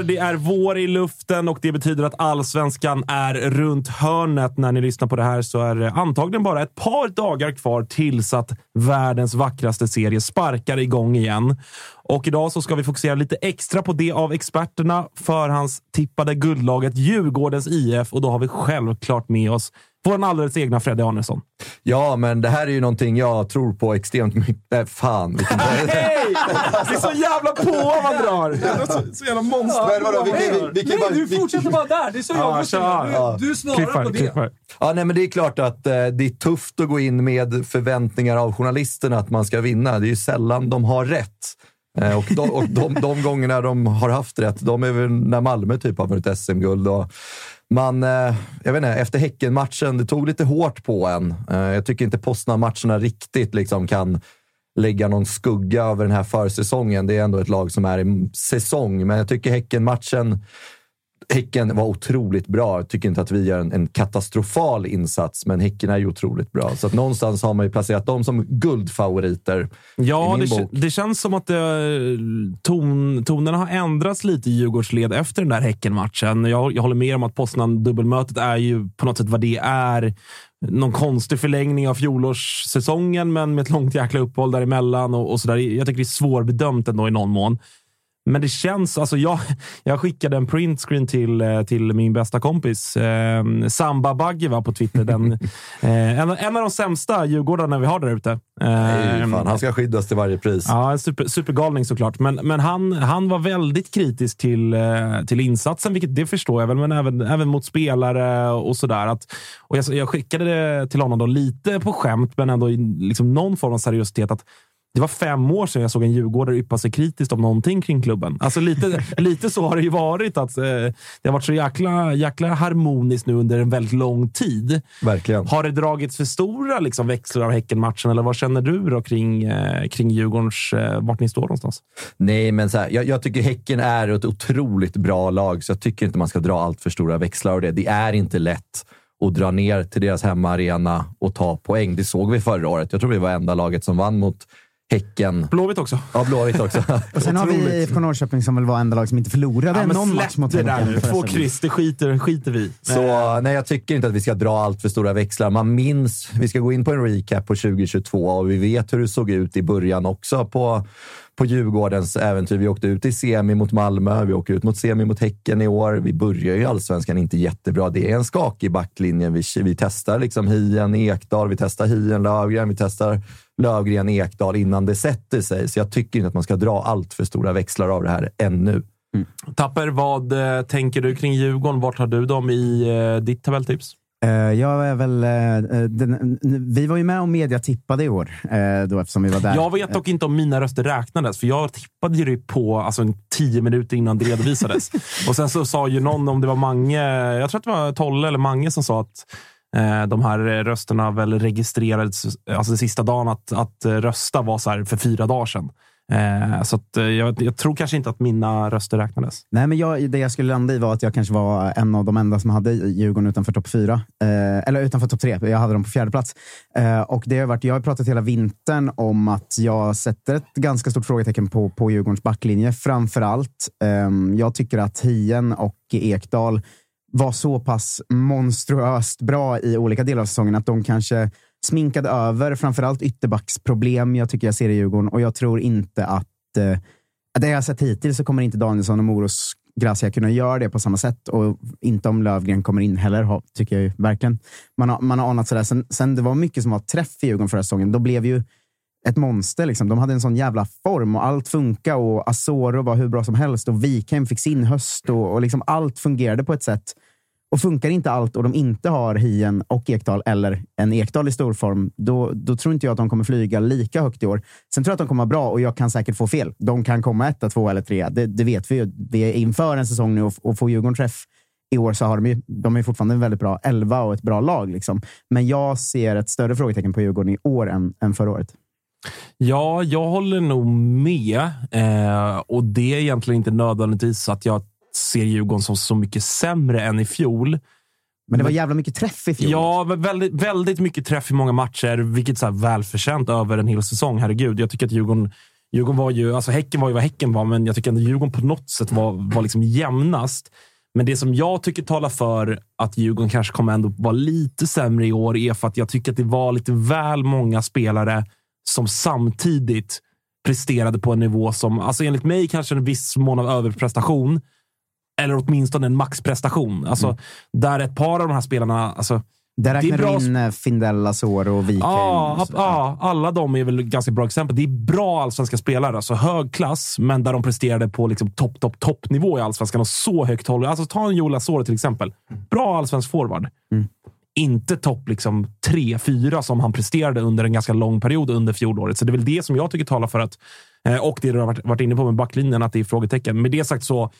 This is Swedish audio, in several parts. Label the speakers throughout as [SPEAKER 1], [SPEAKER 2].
[SPEAKER 1] Solen det är vår i luften och det betyder att allsvenskan är runt hörnet. När ni lyssnar på det här så är det antagligen bara ett par dagar kvar tills att världens vackraste serie sparkar igång igen. Och idag så ska vi fokusera lite extra på det av experterna förhandstippade guldlaget Djurgårdens IF och då har vi självklart med oss vår alldeles egna Freddy Arnesson.
[SPEAKER 2] Ja, men det här är ju någonting jag tror på extremt mycket. Nej, fan. vilken-
[SPEAKER 1] Hej! Det är så jävla på man drar! Så, så jävla monster.
[SPEAKER 2] Men vadå, vi vi- vi
[SPEAKER 3] Nej,
[SPEAKER 2] bara-
[SPEAKER 3] du fortsätter bara där. Det är så jag
[SPEAKER 1] Ja.
[SPEAKER 3] Du, du svarar
[SPEAKER 1] Klippar,
[SPEAKER 3] på det.
[SPEAKER 1] klippar.
[SPEAKER 2] Ja, nej, men det är klart att eh, det är tufft att gå in med förväntningar av journalisterna att man ska vinna. Det är ju sällan de har rätt. Eh, och de, och de, de gångerna de har haft rätt, de är väl när Malmö typ har vunnit SM-guld. Man, eh, jag vet inte, efter Häcken-matchen, det tog lite hårt på en. Eh, jag tycker inte Poznan-matcherna riktigt liksom kan lägga någon skugga över den här försäsongen. Det är ändå ett lag som är i säsong, men jag tycker Häcken-matchen Häcken var otroligt bra. Jag tycker inte att vi gör en, en katastrofal insats, men Häcken är ju otroligt bra. Så att någonstans har man ju placerat dem som guldfavoriter
[SPEAKER 1] Ja,
[SPEAKER 2] i
[SPEAKER 1] det,
[SPEAKER 2] min
[SPEAKER 1] k-
[SPEAKER 2] bok.
[SPEAKER 1] det känns som att det, ton, tonerna har ändrats lite i Djurgårdsled efter den där Häckenmatchen. Jag, jag håller med om att Poznan-dubbelmötet är ju på något sätt vad det är. Någon konstig förlängning av fjolårssäsongen, men med ett långt jäkla uppehåll däremellan och, och sådär. Jag tycker det är svårbedömt ändå i någon mån. Men det känns... Alltså jag, jag skickade en printscreen till, eh, till min bästa kompis, eh, Samba Bagge va, på Twitter. Den, eh, en, en av de sämsta Djurgårdarna vi har där ute.
[SPEAKER 2] Nej,
[SPEAKER 1] Eh,
[SPEAKER 2] fan, han ska skyddas till varje pris.
[SPEAKER 1] Ja, en super, supergalning såklart. Men, men han, han var väldigt kritisk till, eh, till insatsen, vilket det förstår jag väl, men även, även mot spelare och sådär. Att, och jag, jag skickade det till honom då lite på skämt, men ändå i liksom någon form av seriositet. Att det var fem år sedan jag såg en djurgårdare yppa sig kritiskt om någonting kring klubben. Alltså lite, lite så har det ju varit. Att, eh, det har varit så jäkla, jäkla harmoniskt nu under en väldigt lång tid.
[SPEAKER 2] Verkligen.
[SPEAKER 1] Har det dragits för stora liksom, växlar av Häckenmatchen, eller vad känner du då kring, eh, kring Djurgårdens, eh, vart ni står någonstans?
[SPEAKER 2] Nej, men så här, jag, jag tycker Häcken är ett otroligt bra lag, så jag tycker inte man ska dra allt för stora växlar av det. Det är inte lätt att dra ner till deras hemmaarena och ta poäng. Det såg vi förra året. Jag tror vi var enda laget som vann mot Häcken.
[SPEAKER 1] Blåvitt också.
[SPEAKER 2] Ja, Blåvitt också.
[SPEAKER 4] Och sen har vi. IFK Norrköping som väl var enda lag som inte förlorade
[SPEAKER 1] Ja,
[SPEAKER 4] någon match mot
[SPEAKER 1] det där
[SPEAKER 4] Häcken
[SPEAKER 1] nu. Två kryss, det skiter, skiter vi.
[SPEAKER 2] Så nej, jag tycker inte att vi ska dra allt för stora växlar. Man minns, vi ska gå in på en recap på 2022 och vi vet hur det såg ut i början också på, på Djurgårdens äventyr. Vi åkte ut i semi mot Malmö, vi åker ut mot semi mot Häcken i år. Vi börjar ju allsvenskan inte jättebra. Det är en skakig backlinje. Vi, vi testar liksom Hien, Ekdal, vi testar Hien, Lövgren, vi testar Lövgren, Ekdal innan det sätter sig. Så jag tycker inte att man ska dra allt för stora växlar av det här ännu.
[SPEAKER 1] Tapper, vad eh, tänker du kring Djurgården? Vart har du dem i eh, ditt tabelltips?
[SPEAKER 4] Eh, jag är väl, eh, den, n- vi var ju med och mediatippade i år, eh, då, eftersom vi var där.
[SPEAKER 1] Jag vet dock inte om mina röster räknades, för jag tippade ju på alltså, tio minuter innan det redovisades. och sen så sa ju någon, om det var Mange, jag tror att det var Tolle eller Mange som sa att eh, de här rösterna väl registrerades alltså sista dagen att, att eh, rösta var så för fyra dagar sedan. Eh, så att, eh, jag, jag tror kanske inte att mina röster räknades.
[SPEAKER 4] Nej, men jag, det jag skulle landa i var att jag kanske var en av de enda som hade Djurgården utanför topp fyra. Eh, eller utanför topp tre. Jag hade dem på fjärde plats. Eh, och det har varit, jag har pratat hela vintern om att jag sätter ett ganska stort frågetecken på, på Djurgårdens backlinje. Framför allt, eh, jag tycker att Hien och Ekdal var så pass monstruöst bra i olika delar av säsongen att de kanske Sminkad över framförallt ytterbacksproblem jag tycker jag ser i Djurgården. Och jag tror inte att eh, det jag har sett hittills så kommer inte Danielsson och Moros Gracia kunna göra det på samma sätt. Och inte om Lövgren kommer in heller, tycker jag ju verkligen. Man har, man har anat sådär. Sen, sen det var mycket som var träff i Djurgården förra säsongen. Då blev ju ett monster. Liksom. De hade en sån jävla form och allt funkade och Asoro var hur bra som helst och Wikheim fick sin höst och, och liksom allt fungerade på ett sätt. Och funkar inte allt och de inte har Hien och Ekdal eller en Ekdal i stor form, då, då tror inte jag att de kommer flyga lika högt i år. Sen tror jag att de kommer vara bra och jag kan säkert få fel. De kan komma etta, två eller tre. Det, det vet vi ju. Vi är inför en säsong nu och, och får Djurgården träff i år så har de ju, de är fortfarande en väldigt bra elva och ett bra lag. Liksom. Men jag ser ett större frågetecken på Djurgården i år än, än förra året.
[SPEAKER 1] Ja, jag håller nog med. Eh, och det är egentligen inte nödvändigtvis så att jag ser Djurgården som så mycket sämre än i fjol.
[SPEAKER 4] Men det var jävla mycket träff i fjol.
[SPEAKER 1] Ja, väldigt, väldigt mycket träff i många matcher, vilket så här välförtjänt över en hel säsong. Herregud, jag tycker att Djurgården, Djurgården var ju, alltså Häcken var ju vad Häcken var, men jag tycker att Djurgården på något sätt var, var liksom jämnast. Men det som jag tycker talar för att Djurgården kanske kommer ändå vara lite sämre i år är för att jag tycker att det var lite väl många spelare som samtidigt presterade på en nivå som, alltså enligt mig kanske en viss mån av överprestation. Eller åtminstone en maxprestation. Alltså, Där ett par av de här spelarna, alltså,
[SPEAKER 4] Där
[SPEAKER 1] det är
[SPEAKER 4] räknar
[SPEAKER 1] bra
[SPEAKER 4] du in eh, Findell, Asoro och Wikheim.
[SPEAKER 1] Ja, ja, alla de är väl ganska bra exempel. Det är bra allsvenska spelare, alltså hög klass, men där de presterade på liksom topp, topp, toppnivå i allsvenskan och så högt håll. Alltså ta en Joel Asoro till exempel. Bra allsvensk forward. Inte topp liksom tre, fyra som han presterade under en ganska lång period under fjolåret. Så det är väl det som jag tycker talar för att, eh, och det du har varit, varit inne på med backlinjen, att det är frågetecken. Med det sagt så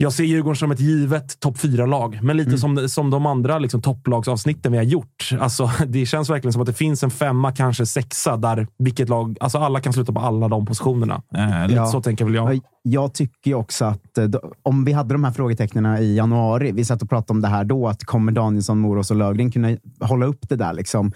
[SPEAKER 1] jag ser Djurgården som ett givet topp fyra-lag, men lite som, som de andra liksom, topplagsavsnitten vi har gjort. Alltså, det känns verkligen som att det finns en femma, kanske sexa, där vilket lag, alltså alla kan sluta på alla de positionerna. Eh, lite
[SPEAKER 4] Ja.
[SPEAKER 1] så tänker väl jag.
[SPEAKER 4] Ja, Jag tycker också att eh, om vi hade de här frågetecknen i januari, vi satt och pratade om det här då, att kommer Danielsson, Moros och Löfgren kunna hålla upp det där? Liksom?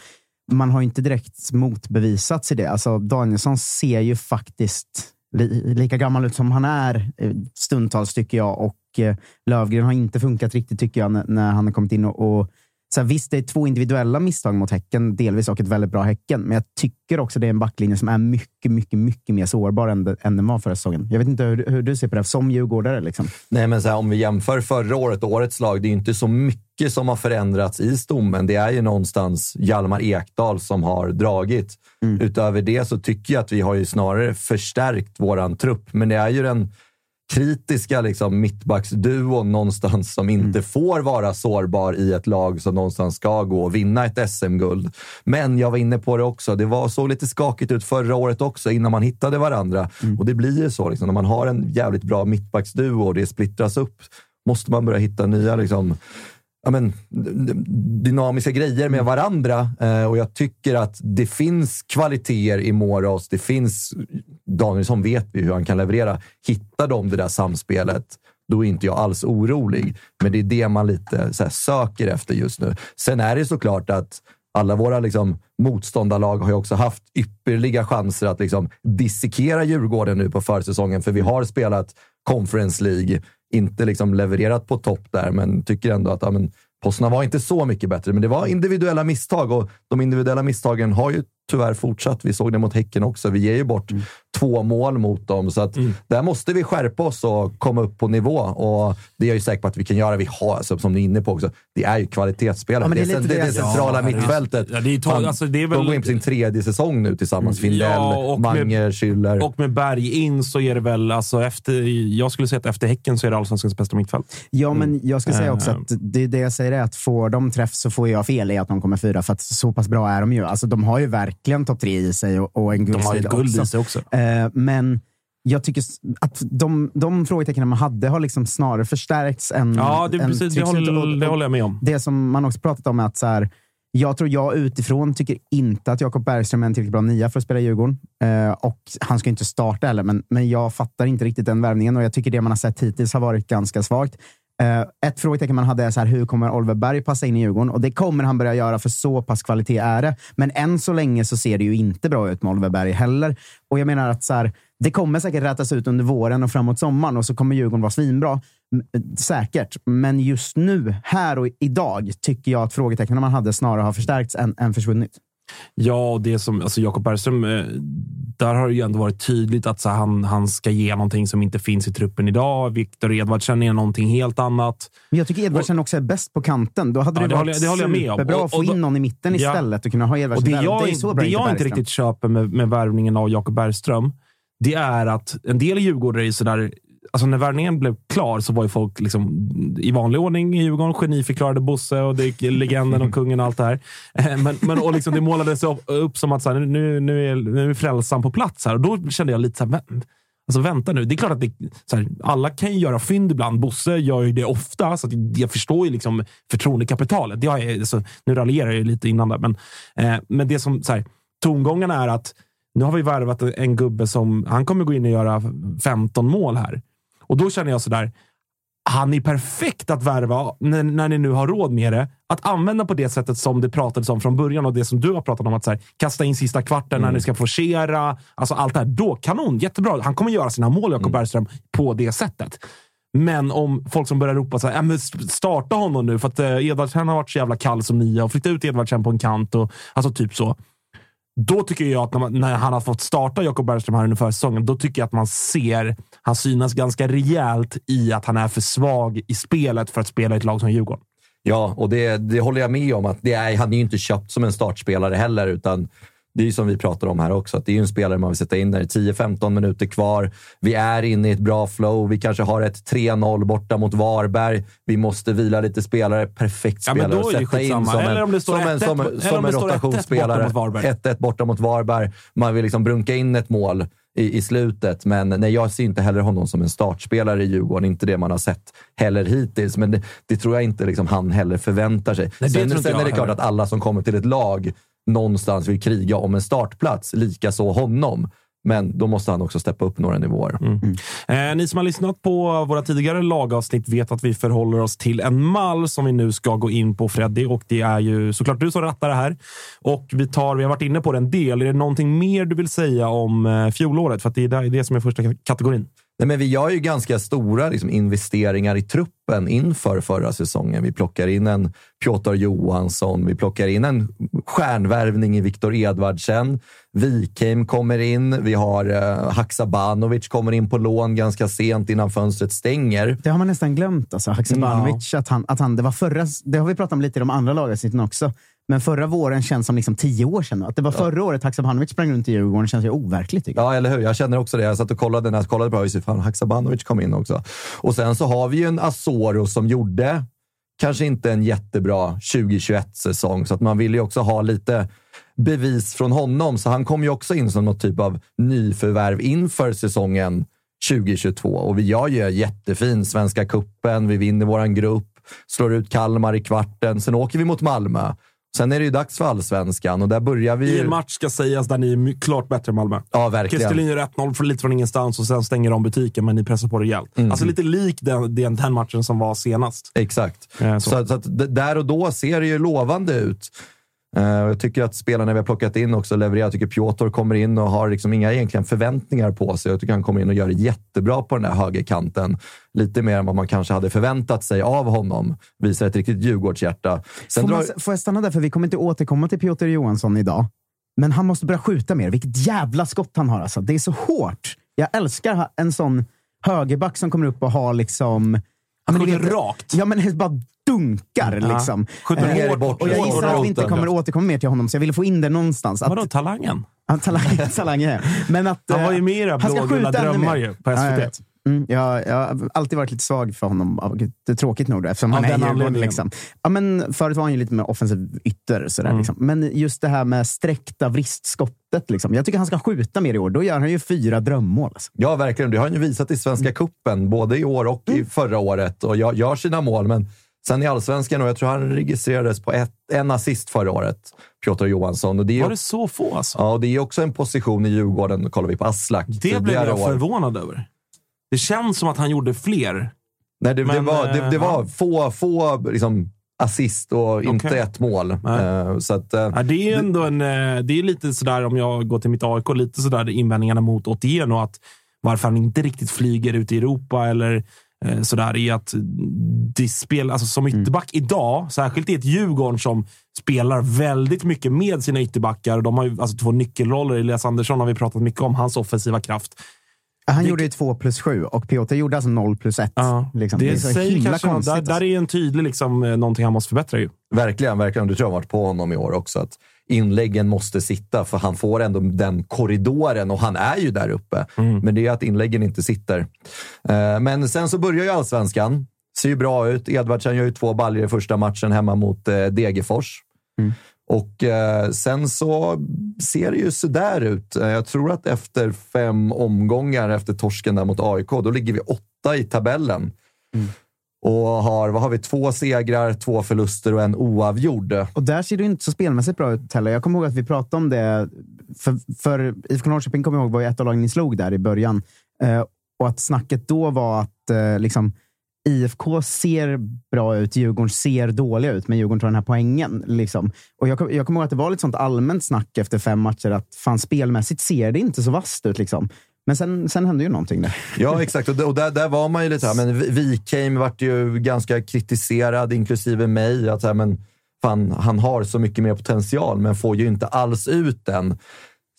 [SPEAKER 4] Man har ju inte direkt motbevisats i det. Alltså, Danielsson ser ju faktiskt li, lika gammal ut som han är eh, stundtals, tycker jag. Och eh, Lövgren har inte funkat riktigt, tycker jag, när, när han har kommit in och, och så här, visst, det är två individuella misstag mot Häcken, delvis, och ett väldigt bra Häcken. Men jag tycker också det är en backlinje som är mycket, mycket, mycket mer sårbar än, det- än den var förra säsongen. Jag vet inte hur, hur du ser på det, som djurgårdare. Liksom.
[SPEAKER 2] Nej, men så här, om vi jämför förra året och årets lag, det är ju inte så mycket som har förändrats i stommen. Det är ju någonstans Hjalmar Ekdal som har dragit. Utöver det så tycker jag att vi har ju snarare förstärkt våran trupp, men det är ju den kritiska liksom, mittbacksduon någonstans som inte får vara sårbar i ett lag som någonstans ska gå och vinna ett SM-guld. Men jag var inne på det också, det var, såg lite skakigt ut förra året också innan man hittade varandra. Och det blir ju så, liksom, när man har en jävligt bra mittbacksduo och det splittras upp, måste man börja hitta nya liksom, ja, men, dynamiska grejer med varandra. Eh, och jag tycker att det finns kvaliteter i Moros. Det finns, Danielsson vet vi hur han kan leverera. Hittar de det där samspelet, då är inte jag alls orolig. Men det är det man lite så här, söker efter just nu. Sen är det såklart att alla våra liksom, motståndarlag har ju också haft ypperliga chanser att liksom, dissekera Djurgården nu på försäsongen, för vi har spelat Conference League, inte liksom levererat på topp där, men tycker ändå att ja, men, Poznan var inte så mycket bättre, men det var individuella misstag och de individuella misstagen har ju tyvärr fortsatt. Vi såg det mot Häcken också. Vi ger ju bort mm. två mål mot dem, så att mm. där måste vi skärpa oss och komma upp på nivå. Och Det är jag ju säker på att vi kan göra. Vi har, alltså, som ni är inne på också, det är ju kvalitetsspelare. Ja, det, det, är det, det, centrala ja, mittfältet. Ja, det är ta, alltså, det är väl... De går in på sin tredje säsong nu tillsammans. Findell, ja, Manger, Schüller.
[SPEAKER 1] Och med Berg in så är det väl, alltså, efter, jag skulle säga att efter Häcken så är det allsvenskans bästa mittfält.
[SPEAKER 4] Ja, men jag skulle säga också att det, det jag säger är att får de träff så får jag fel i att de kommer fyra, för att så pass bra är de ju. Alltså, de har ju verkligen topp tre i sig och, och en
[SPEAKER 1] guldstrid De har ju guld i sig också.
[SPEAKER 4] Eh, men jag tycker att de, de frågetecknen man hade har liksom snarare förstärkts än
[SPEAKER 1] Ja, det, än precis, det, håller, det håller jag med om.
[SPEAKER 4] Det som man också pratat om är att så här, jag tror jag utifrån tycker inte att Jakob Bergström är en tillräckligt bra nia för att spela i Djurgården. Eh, och han ska inte starta heller, men, men jag fattar inte riktigt den värvningen och jag tycker det man har sett hittills har varit ganska svagt. Eh, ett frågetecken man hade är så här, hur kommer Oliver Berg passa in i Djurgården? Och det kommer han börja göra, för så pass kvalitet är det. Men än så länge så ser det ju inte bra ut med Oliver Berg heller. Och jag menar att så här, det kommer säkert rätas ut under våren och framåt sommaren och så kommer Djurgården vara svinbra. Eh, säkert. Men just nu, här och idag, tycker jag att frågetecknen man hade snarare har förstärkts än, än försvunnit.
[SPEAKER 1] Ja, och det som alltså Jakob Bergström, eh, där har det ju ändå varit tydligt att så han, han ska ge någonting som inte finns i truppen idag. Viktor Edvardsen är någonting helt annat.
[SPEAKER 4] Men jag tycker Edvardsen och, också är bäst på kanten. Då hade ja, det, det varit det håller jag med om. superbra att få in någon i mitten ja. istället och kunna ha Edvardsen
[SPEAKER 1] och det Jag, det är så bra det jag inte riktigt köper med, med värvningen av Jakob Bergström, det är att en del djurgårdare är sådär alltså när värvningen blev klar så var ju folk liksom, i vanlig ordning i Djurgården. Geniförklarade Bosse och det, legenden och kungen och allt det här. Eh, men, men, och liksom, det målades upp, upp som att så här, nu, nu, är, nu är frälsaren på plats. här. Och Då kände jag lite så här, Alltså vänta nu. Det är klart att det, här, alla kan ju göra fynd ibland. Bosse gör ju det ofta, så jag förstår ju liksom förtroendekapitalet. Det har alltså, nu raljerar jag lite innan där, men, eh, men det som så här, tongångarna är att nu har vi värvat en gubbe som han kommer gå in och göra 15 mål här. Och då känner jag sådär, han är perfekt att värva när, när ni nu har råd med det. Att använda på det sättet som det pratades om från början och det som du har pratat om. Att så här, kasta in sista kvarten mm. när ni ska forcera. Alltså allt det här. Då, kanon! Jättebra. Han kommer göra sina mål, Jakob mm. Bergström, på det sättet. Men om folk som börjar ropa så här, äh, starta honom nu för att eh, Edvardsen har varit så jävla kall som nia och flytta ut Edvardsen på en kant. Och, alltså typ så. Då tycker jag att när, man, när han har fått starta Jakob Bergström här under försäsongen, då tycker jag att man ser han synas ganska rejält i att han är för svag i spelet för att spela i ett lag som Djurgården.
[SPEAKER 2] Ja, och det, det håller jag med om. att det är, Han är ju inte köpt som en startspelare heller, utan det är ju som vi pratar om här också, att det är en spelare man vill sätta in där. 10-15 minuter kvar. Vi är inne i ett bra flow. Vi kanske har ett 3-0 borta mot Varberg. Vi måste vila lite spelare. Perfekt spelare att sätta in som en, som en, som, som en rotationsspelare. 1-1 borta mot Varberg. Man vill liksom brunka in ett mål i, i slutet. Men nej, jag ser inte heller honom som en startspelare i Djurgården. Inte det man har sett heller hittills. Men det, det tror jag inte liksom han heller förväntar sig. Nej, sen sen är det klart att alla som kommer till ett lag någonstans vill kriga om en startplats. Likaså honom. Men då måste han också steppa upp några nivåer. Mm.
[SPEAKER 1] Mm. Eh, ni som har lyssnat på våra tidigare lagavsnitt vet att vi förhåller oss till en mall som vi nu ska gå in på, Freddy. Och det är ju såklart du som rattar det här. Och vi, tar, vi har varit inne på det en del. Är det någonting mer du vill säga om eh, fjolåret? För det är det som är första kategorin.
[SPEAKER 2] Nej, men vi gör ju ganska stora liksom, investeringar i truppen inför förra säsongen. Vi plockar in en Piotr Johansson, vi plockar in en stjärnvärvning i Viktor Edvardsen. Wikheim kommer in, vi har uh, Haksabanovic kommer in på lån ganska sent innan fönstret stänger.
[SPEAKER 4] Det har man nästan glömt, alltså. Haksabanovic. Ja. Att han, att han, det, var förra, det har vi pratat om lite i de andra lagavsnitten också. Men förra våren känns som liksom tio år sedan. Att det var förra ja. året Haksabanovic sprang runt i Djurgården känns ju overkligt. Tycker
[SPEAKER 2] jag. Ja, eller hur? Jag känner också det. Jag satt och kollade när jag kollade på. Fan, Haksabanovic kom in också. Och sen så har vi ju en Asoro som gjorde kanske inte en jättebra 2021-säsong, så att man vill ju också ha lite bevis från honom. Så han kom ju också in som något typ av nyförvärv inför säsongen 2022. Och vi gör ju jättefin Svenska kuppen. Vi vinner vår grupp, slår ut Kalmar i kvarten. Sen åker vi mot Malmö. Sen är det ju dags för allsvenskan och där börjar vi...
[SPEAKER 1] I en match ska sägas där ni är klart bättre än Malmö.
[SPEAKER 2] Ja, verkligen.
[SPEAKER 1] Kristelin gör 1-0 lite från ingenstans och sen stänger de butiken, men ni pressar på rejält. Mm. Alltså lite lik den, den, den matchen som var senast.
[SPEAKER 2] Exakt. Ja, så. Så, så att där och då ser det ju lovande ut. Uh, jag tycker att spelarna vi har plockat in också levererar. Jag tycker Piotr kommer in och har liksom inga egentligen förväntningar på sig. Jag tycker han kommer in och gör det jättebra på den där högerkanten. Lite mer än vad man kanske hade förväntat sig av honom. Visar ett riktigt Djurgårdshjärta.
[SPEAKER 4] Sen får, drar... man, får jag stanna där? För vi kommer inte återkomma till Piotr Johansson idag. Men han måste börja skjuta mer. Vilket jävla skott han har. Alltså. Det är så hårt. Jag älskar en sån högerback som kommer upp och har liksom...
[SPEAKER 1] Han
[SPEAKER 4] men vet-
[SPEAKER 1] rakt.
[SPEAKER 4] Ja, men bara dunkar liksom.
[SPEAKER 1] Skjuter
[SPEAKER 4] Eh,
[SPEAKER 1] hårt bort
[SPEAKER 4] och jag gissar att vi inte kommer återkomma mer till honom, så jag ville få in det någonstans. Att,
[SPEAKER 1] Vadå, talangen?
[SPEAKER 4] Ja, talang, talang är. Men att,
[SPEAKER 1] Han
[SPEAKER 4] eh,
[SPEAKER 1] var ju med i blågula drömmar ju på
[SPEAKER 4] Ja,
[SPEAKER 1] SVT.
[SPEAKER 4] Mm, jag, jag har alltid varit lite svag för honom. Det är tråkigt nog, då, eftersom
[SPEAKER 1] Av
[SPEAKER 4] han är
[SPEAKER 1] den
[SPEAKER 4] Djurgården.
[SPEAKER 1] anledningen.
[SPEAKER 4] Liksom. Ja, men förut var han ju lite mer offensiv ytter. Sådär,
[SPEAKER 1] Mm.
[SPEAKER 4] liksom. Men just det här med sträckta vristskottet. Liksom. Jag tycker han ska skjuta mer i år. Då gör han ju fyra drömmål. Alltså.
[SPEAKER 2] Ja, verkligen. Det har han ju visat i Svenska Cupen, både i år och i förra året. Och jag gör sina mål, men sen i allsvenskan, och jag tror han registrerades på ett, en assist förra året, Piotr Johansson. Och det är,
[SPEAKER 1] Var det så få alltså?
[SPEAKER 2] ja, och det är också en position i Djurgården, kollar vi på Aslak.
[SPEAKER 1] Det blev jag
[SPEAKER 2] år.
[SPEAKER 1] förvånad över. Det känns som att han gjorde fler.
[SPEAKER 2] Nej, det, det
[SPEAKER 1] Men,
[SPEAKER 2] var, det, det
[SPEAKER 1] eh,
[SPEAKER 2] var få, få liksom, assist och inte ett mål.
[SPEAKER 1] Nej.
[SPEAKER 2] Eh, så att, eh,
[SPEAKER 1] Ja, det är ändå en, det är lite sådär, om jag går till mitt AIK, lite sådär invändningarna mot Otieno. Att varför han inte riktigt flyger ut i Europa eller sådär, är att det spel, alltså som ytterback idag, särskilt i ett Djurgården som spelar väldigt mycket med sina ytterbackar. Och de har ju alltså två nyckelroller. Elias Andersson har vi pratat mycket om, hans offensiva kraft.
[SPEAKER 4] Han
[SPEAKER 1] Det-
[SPEAKER 4] gjorde ju två plus sju och Piotr gjorde alltså noll plus ett.
[SPEAKER 1] Ja,
[SPEAKER 4] Liksom.
[SPEAKER 1] det,
[SPEAKER 4] är så
[SPEAKER 1] säger
[SPEAKER 4] himla
[SPEAKER 1] kanske,
[SPEAKER 4] konstigt.
[SPEAKER 1] där,
[SPEAKER 4] alltså.
[SPEAKER 1] där är en tydlig liksom, eh, någonting han måste förbättra. Ju.
[SPEAKER 2] Verkligen, verkligen. Du tror jag har varit på honom i år också. Att inläggen måste sitta, för han får ändå den korridoren och han är ju där uppe. Men det är att inläggen inte sitter. Eh, Men sen så börjar ju allsvenskan. Ser ju bra ut. Edvardsen gör ju två baljor i första matchen hemma mot eh, Degerfors. Och eh, sen så ser det ju sådär ut. Eh, Jag tror att efter fem omgångar efter torsken där mot AIK, då ligger vi åtta i tabellen. Och har, vad har vi, två segrar, två förluster och en oavgjord.
[SPEAKER 4] Och där ser det inte så spelmässigt bra ut heller. Jag kommer ihåg att vi pratade om det. För, för IFK Norrköping kommer jag ihåg var ju ett av lagen ni slog där i början. Eh, och att snacket då var att eh, liksom, IFK ser bra ut, Djurgården ser dåliga ut, men Djurgården tar den här poängen. Liksom. Och jag, kom- jag kommer ihåg att det var lite sånt allmänt snack efter fem matcher att fan, spelmässigt ser det inte så vasst ut. Liksom. Men sen, sen hände ju någonting där.
[SPEAKER 2] Ja, exakt. Och, och där, där var man ju lite här, men Wikheim vart ju ganska kritiserad, inklusive mig. Att här, men fan, han har så mycket mer potential, men får ju inte alls ut den.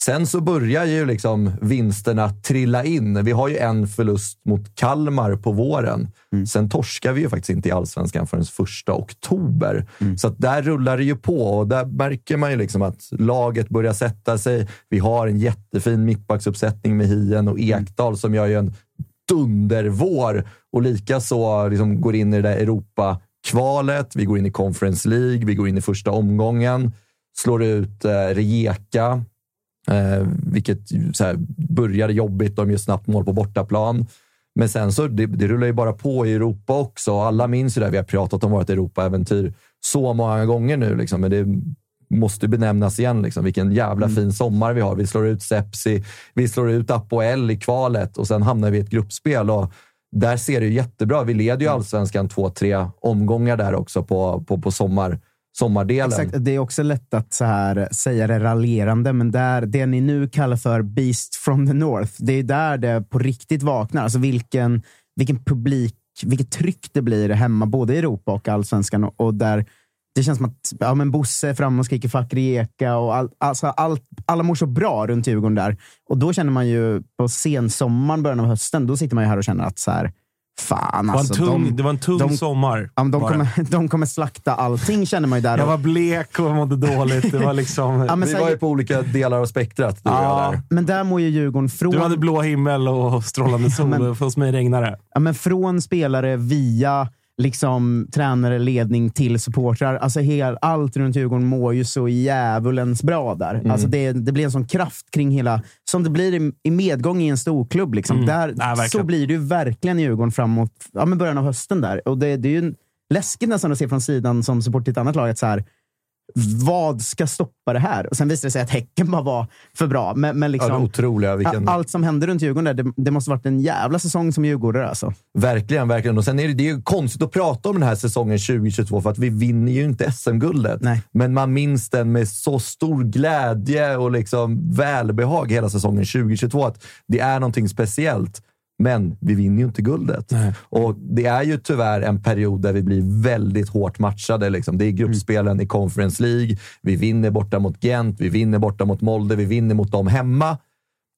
[SPEAKER 2] Sen så börjar ju liksom vinsterna trilla in. Vi har ju en förlust mot Kalmar på våren. Sen torskar vi ju faktiskt inte i allsvenskan förrän första oktober. Så att där rullar det ju på och där märker man ju liksom att laget börjar sätta sig. Vi har en jättefin mittbacksuppsättning med Hien och Ekdal som gör ju en dundervår och likaså liksom går in i det där Europa-kvalet. Vi går in i Conference League, vi går in i första omgången, slår ut eh, Rijeka, eh, vilket så här, började jobbigt. De gör snabbt mål på bortaplan. Men sen så, det, det rullar ju bara på i Europa också. Alla minns ju det, vi har pratat om vårt Europa-äventyr så många gånger nu. Liksom. Men det måste benämnas igen. Liksom. Vilken jävla fin sommar vi har. Vi slår ut Sepsi, vi slår ut Apoel i kvalet och sen hamnar vi i ett gruppspel. Och där ser det jättebra Vi leder ju allsvenskan två, tre omgångar där också på, på, på sommar, sommardelen.
[SPEAKER 4] Exakt, det är också lätt att så här, säga det raljerande, men där, det ni nu kallar för Beast from the North, det är där det på riktigt vaknar. Alltså vilken, vilken publik, vilket tryck det blir hemma, både i Europa och allsvenskan. Och, där det känns som att ja, men Bosse är framme och skriker fuck Rijeka och all, alltså all, alla mår så bra runt Djurgården där. Och då känner man ju på sensommaren, början av hösten, då sitter man ju här och känner att så här, fan
[SPEAKER 1] Det var en
[SPEAKER 4] alltså.
[SPEAKER 1] tung,
[SPEAKER 4] de,
[SPEAKER 1] det var en tung
[SPEAKER 4] de-
[SPEAKER 1] sommar.
[SPEAKER 4] ja, men de, kommer, de kommer slakta allting känner man ju där.
[SPEAKER 1] Jag var blek och mådde dåligt. Det var liksom...
[SPEAKER 4] Ja, men
[SPEAKER 2] vi var ju på olika delar av spektrat, du och jag
[SPEAKER 1] Ja.
[SPEAKER 2] där.
[SPEAKER 4] Men där mår ju Djurgården från...
[SPEAKER 1] Du hade blå himmel och strålande sol.
[SPEAKER 4] men-
[SPEAKER 1] och Hos mig regnade det.
[SPEAKER 4] ja, men från spelare via liksom, tränare, ledning till supportrar. Alltså, hel, allt runt Djurgården mår ju så djävulens bra där.
[SPEAKER 1] Mm.
[SPEAKER 4] Alltså, det, det blir en sån kraft kring hela... Som det blir i, i medgång i en storklubb. Liksom. Där,
[SPEAKER 1] Mm. Nej, verkligen.
[SPEAKER 4] så blir det ju verkligen i Djurgården framåt ja, men början av hösten. där. Och det, det är ju läskigt nästan att se från sidan som support till ett annat lag. Att så här, vad ska stoppa det här? Och Sen visade det sig att Häcken bara var för bra. Men, men liksom,
[SPEAKER 2] Ja, otroliga. Vilken...
[SPEAKER 4] Allt som hände runt Djurgården, där, det, det måste varit en jävla säsong som djurgårdare. Alltså.
[SPEAKER 2] Verkligen, verkligen. Och sen är det, det är konstigt att prata om den här säsongen 2022 för att vi vinner ju inte SM-guldet. Men man minns den med så stor glädje och liksom välbehag hela säsongen 2022. Att det är någonting speciellt. Men vi vinner ju inte guldet.
[SPEAKER 1] Nej.
[SPEAKER 2] Och Det är ju tyvärr en period där vi blir väldigt hårt matchade. Liksom. Det är gruppspelen i Conference League. Vi vinner borta mot Gent, vi vinner borta mot Molde, vi vinner mot dem hemma.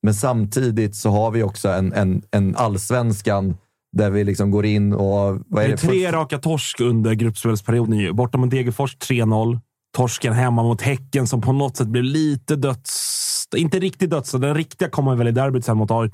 [SPEAKER 2] Men samtidigt så har vi också en, en, en allsvenskan där vi liksom går in och... Vad
[SPEAKER 1] Det
[SPEAKER 2] är
[SPEAKER 1] är
[SPEAKER 2] det för-
[SPEAKER 1] tre raka torsk under gruppspelsperioden. ju. Borta mot Degerfors 3-0. Torsken hemma mot Häcken som på något sätt blev lite döds... Inte riktigt döds. Den riktiga kommer väl i derbyt sen mot AIK.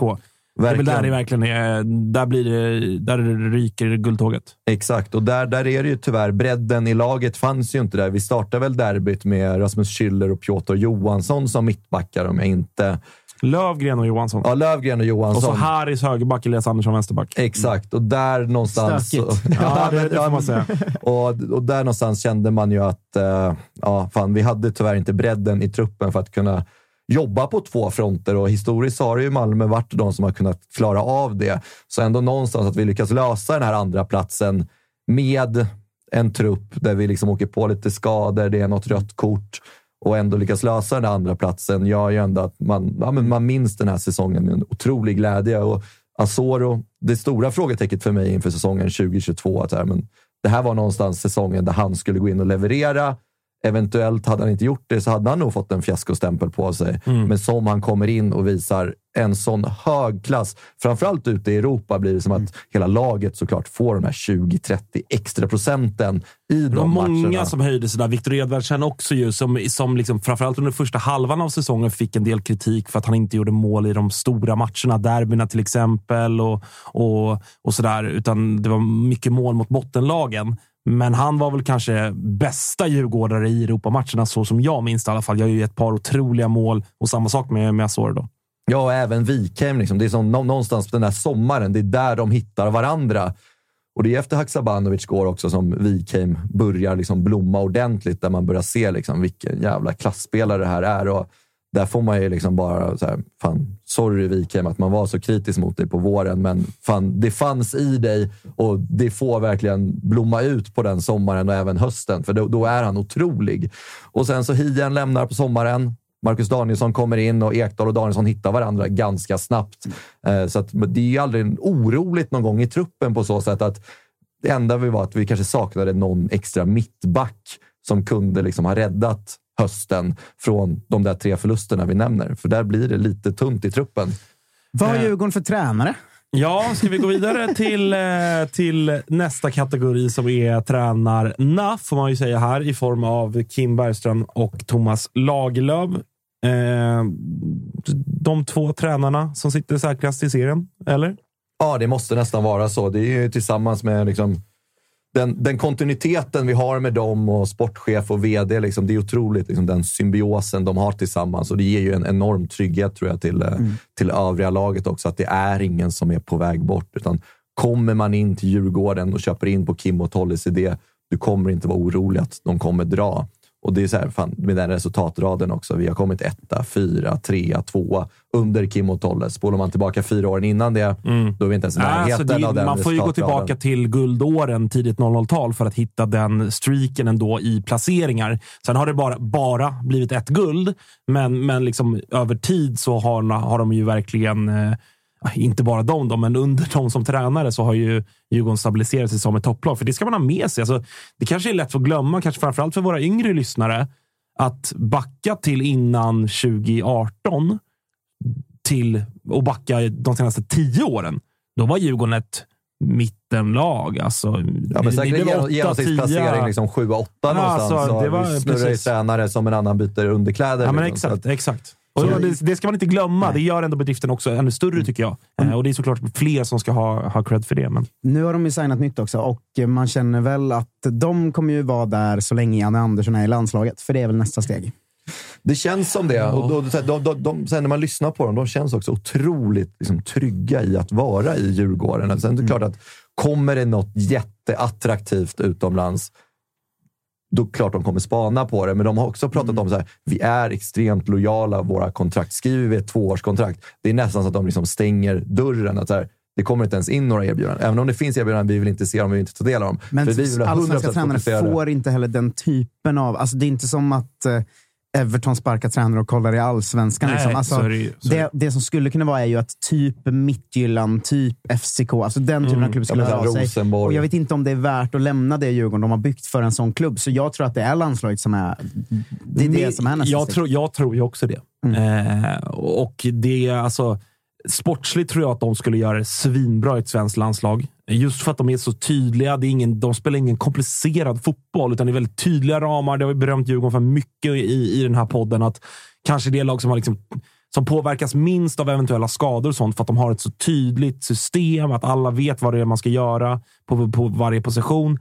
[SPEAKER 1] Det är väl där det verkligen är. Där, blir det, där ryker guldtåget.
[SPEAKER 2] Exakt, och där, där är det ju tyvärr. Bredden i laget fanns ju inte där. Vi startade väl derbyt med Rasmus Schüller och Piotr Johansson som mittbackar om jag inte...
[SPEAKER 1] Lövgren och Johansson.
[SPEAKER 2] Ja, Lövgren och
[SPEAKER 1] och
[SPEAKER 2] Johansson.
[SPEAKER 1] så Haris högerback, Elias Andersson vänsterback.
[SPEAKER 2] Exakt, och där någonstans...
[SPEAKER 4] Stökigt.
[SPEAKER 1] Ja, det, det får man säga.
[SPEAKER 2] Och, och där någonstans kände man ju att eh, ja, fan, vi hade tyvärr inte bredden i truppen för att kunna jobba på två fronter och historiskt har det ju Malmö varit de som har kunnat klara av det. Så ändå någonstans att vi lyckas lösa den här andra platsen med en trupp där vi liksom åker på lite skador, det är något rött kort och ändå lyckas lösa den andra platsen gör ju ändå att man, ja, men man minns den här säsongen med en otrolig glädje. Och Asoro, det stora frågetecknet för mig inför säsongen 2022, att här, men det här var någonstans säsongen där han skulle gå in och leverera. Eventuellt hade han inte gjort det så hade han nog fått en fiaskostämpel på sig. Men som han kommer in och visar en sån hög klass, framförallt ute i Europa blir det som att hela laget såklart får de här 20-30 extra procenten i de
[SPEAKER 1] många
[SPEAKER 2] matcherna.
[SPEAKER 1] som höjde sig där. Viktor Edvardsen också ju, som, som liksom, framförallt under första halvan av säsongen fick en del kritik för att han inte gjorde mål i de stora matcherna. Derbyna till exempel och, och, och sådär. Utan det var mycket mål mot bottenlagen. Men han var väl kanske bästa djurgårdare i Europamatcherna, så som jag minns det i alla fall. Jag har ju ett par otroliga mål och samma sak med, med Asoro då.
[SPEAKER 2] Ja, och även Wikheim. Liksom. Det är som någonstans den här sommaren, det är där de hittar varandra. Och det är efter Haksabanovic går också som Wikheim börjar liksom blomma ordentligt, där man börjar se liksom vilken jävla klassspelare det här är. Och där får man ju liksom bara så här, fan, sorry Wikheim att man var så kritisk mot dig på våren, men fan, det fanns i dig och det får verkligen blomma ut på den sommaren och även hösten, för då, då är han otrolig. Och sen så Hien lämnar på sommaren. Marcus Danielsson kommer in och Ekdal och Danielsson hittar varandra ganska snabbt. Eh, så att det är ju aldrig oroligt någon gång i truppen på så sätt att det enda vi var att vi kanske saknade någon extra mittback som kunde liksom ha räddat hösten från de där tre förlusterna vi nämner. För där blir det lite tunt i truppen.
[SPEAKER 4] Vad har Djurgården för tränare?
[SPEAKER 1] Ja, ska vi gå vidare till, eh, till nästa kategori som är tränarna, får man ju säga här, i form av Kim Bergström och Thomas Lagerlöf. Eh, de två tränarna som sitter säkrast i serien, eller?
[SPEAKER 2] Ja, det måste nästan vara så. Det är ju tillsammans med liksom den, den kontinuiteten vi har med dem och sportchef och vd. Liksom, det är otroligt, liksom, den symbiosen de har tillsammans. Och Det ger ju en enorm trygghet tror jag till, eh, till övriga laget också. Att det är ingen som är på väg bort. Utan kommer man in till Djurgården och köper in på Kim och Tollys idé, du kommer inte vara orolig att de kommer dra. Och det är så här, fan, med den resultatraden också. Vi har kommit etta, fyra, trea, tvåa under Kim och Tolle. Spolar man tillbaka fyra åren innan det, då är vi inte ens i närheten
[SPEAKER 1] Alltså, det,
[SPEAKER 2] av den
[SPEAKER 1] man får ju gå tillbaka till guldåren, tidigt 00-tal, för att hitta den streaken ändå i placeringar. Sen har det bara, bara blivit ett guld, men, men liksom, över tid så har, har de ju verkligen eh, inte bara de, då, men under dem som tränare så har ju Djurgården stabiliserat sig som ett topplag. För det ska man ha med sig. Alltså, det kanske är lätt att glömma, kanske framförallt för våra yngre lyssnare, att backa till innan 2018 till och backa de senaste tio åren. Då var Djurgården ett mittenlag. Alltså,
[SPEAKER 2] Ja, men säkert genom, genomsnittsplacering liksom 7-8
[SPEAKER 1] Ja,
[SPEAKER 2] någonstans.
[SPEAKER 1] alltså,
[SPEAKER 2] så
[SPEAKER 1] det var-
[SPEAKER 2] snurrar i tränare som en annan byter underkläder.
[SPEAKER 1] Ja, men
[SPEAKER 2] liksom.
[SPEAKER 1] Exakt. exakt. Och det, det ska man inte glömma. Det gör ändå bedriften också ännu större, tycker jag. Eh, Och det är såklart fler som ska ha, ha cred för det. Men...
[SPEAKER 4] Nu har de ju signat nytt också och man känner väl att de kommer ju vara där så länge Janne Andersson är i landslaget. För det är väl nästa steg.
[SPEAKER 2] Det känns som det. Och då, de, de, de, sen när man lyssnar på dem, de känns också otroligt liksom, trygga i att vara i Djurgården. Sen är det klart att kommer det något jätteattraktivt utomlands, då klart de kommer spana på det. Men de har också pratat om så här, vi är extremt lojala. Våra kontrakt skriver vi ett tvåårskontrakt. Det är nästan så att de liksom stänger dörren. Att så här, det kommer inte ens in några erbjudanden. Även om det finns erbjudanden, vi vill inte se dem, vi vill inte ta del av dem.
[SPEAKER 4] Men
[SPEAKER 2] ha
[SPEAKER 4] allsvenska
[SPEAKER 2] 100%
[SPEAKER 4] tränare får inte heller den typen av... Alltså det är inte som att eh, Everton sparkar tränare och kollar i allsvenskan.
[SPEAKER 1] Nej,
[SPEAKER 4] liksom. alltså,
[SPEAKER 1] så är det
[SPEAKER 4] det, som skulle kunna vara är ju att typ Midtjylland, typ FCK, alltså den typen av klubb skulle höra sig. Och jag vet inte om det är värt att lämna det Djurgården de har byggt för en sån klubb. Så jag tror att det är landslaget som är det, är det som är nästa
[SPEAKER 1] jag
[SPEAKER 4] steg.
[SPEAKER 1] tror, jag tror ju också det. Eh, och det är alltså... Sportsligt tror jag att de skulle göra det svinbra i ett svenskt landslag. Just för att de är så tydliga. Det är ingen, de spelar ingen komplicerad fotboll, utan det är väldigt tydliga ramar. Det har vi berömt Djurgården för mycket i, i den här podden. Att kanske det lag som, har liksom, som påverkas minst av eventuella skador och sånt, för att de har ett så tydligt system. Att alla vet vad det är man ska göra på, på varje position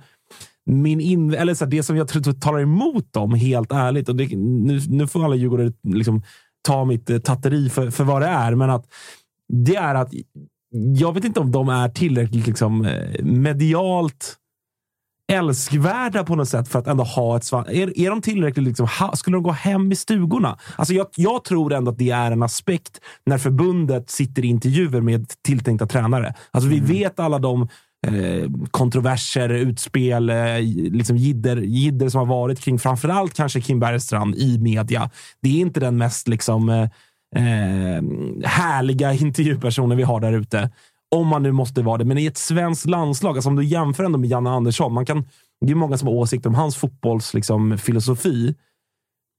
[SPEAKER 1] min in, eller så här, det som jag tror talar emot dem, helt ärligt, och det, nu, nu får alla djurgårdare liksom ta mitt eh, tatteri för, för vad det är, men att det är att jag vet inte om de är tillräckligt liksom, eh, medialt älskvärda på något sätt för att ändå ha ett svan- är, är de tillräckligt... Liksom, ha, skulle de gå hem i stugorna? Alltså jag, jag tror ändå att det är en aspekt när förbundet sitter i intervjuer med tilltänkta tränare. Alltså vi vet alla de eh, kontroverser, utspel, eh, liksom jidder, jidder som har varit kring framförallt kanske Kim Bergstrand i media. Det är inte den mest liksom, eh, eh, härliga intervjupersonen vi har där ute. Om man nu måste vara det. Men i ett svenskt landslag, alltså om du jämför ändå med Janne Andersson. Man kan, det är många som har åsikter om hans fotbollsfilosofi. Liksom, filosofi.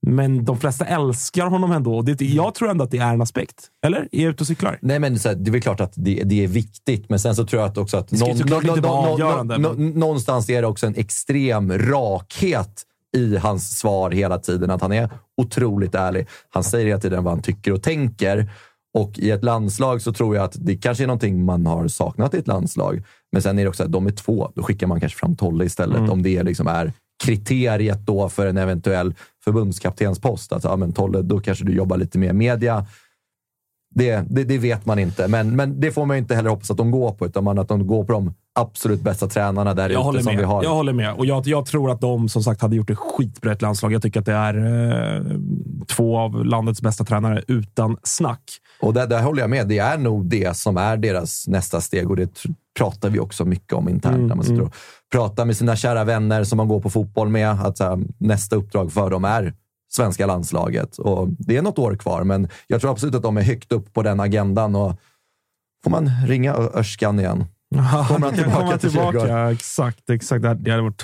[SPEAKER 1] men de flesta älskar honom ändå. Det, jag tror ändå att det är en aspekt. Eller? Är jag ute och cyklar?
[SPEAKER 2] Nej, men så här, det är väl klart att det, det är viktigt, men sen så tror jag att också att
[SPEAKER 1] Det ska ju såklart inte vara avgörande,
[SPEAKER 2] nå- någonstans är det också en extrem rakhet i hans svar hela tiden. Att han är otroligt ärlig. Han säger hela tiden vad han tycker och tänker. Och i ett landslag så tror jag att det kanske är någonting man har saknat i ett landslag. Men sen är det också att de är två. Då skickar man kanske fram Tolle istället.
[SPEAKER 1] Mm.
[SPEAKER 2] Om det liksom är kriteriet då för en eventuell förbundskaptenspost. Att ja, men Tolle, då kanske du jobbar lite mer media. Det, det, det vet man inte, men, men det får man inte heller hoppas att de går på, utan man, att de går på de absolut bästa tränarna där
[SPEAKER 1] Jag
[SPEAKER 2] ute som
[SPEAKER 1] med.
[SPEAKER 2] vi har.
[SPEAKER 1] jag håller med. Och jag, jag tror att de som sagt hade gjort ett landslag. Jag tycker att det är eh, två av landets bästa tränare utan snack.
[SPEAKER 2] Och där, där håller jag med. Det är nog det som är deras nästa steg och det pratar vi också mycket om internt.
[SPEAKER 1] Mm,
[SPEAKER 2] man och pratar med sina kära vänner som man går på fotboll med. Att här, nästa uppdrag för dem är svenska landslaget. Och det är något år kvar, men jag tror absolut att de är högt upp på den agendan. Och får man ringa Örskan igen? Kommer han tillbaka till
[SPEAKER 1] tillbaka? Exakt, exakt. Det hade varit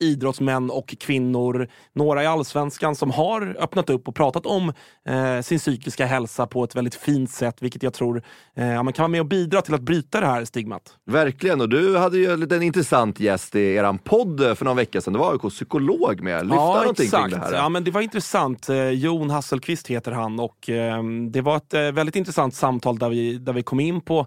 [SPEAKER 1] idrottsmän och kvinnor, några i allsvenskan, som har öppnat upp och pratat om eh, sin psykiska hälsa på ett väldigt fint sätt, vilket jag tror eh, ja, man kan vara med och bidra till att bryta det här stigmat.
[SPEAKER 3] Verkligen, och du hade ju en liten intressant gäst i eran podd för några veckor sedan. Det var AIKs psykolog med. Lyfta någonting kring det här.
[SPEAKER 1] Ja, men det var intressant. Eh, Jon Hasselqvist heter han och eh, det var ett eh, väldigt intressant samtal där vi, där vi kom in på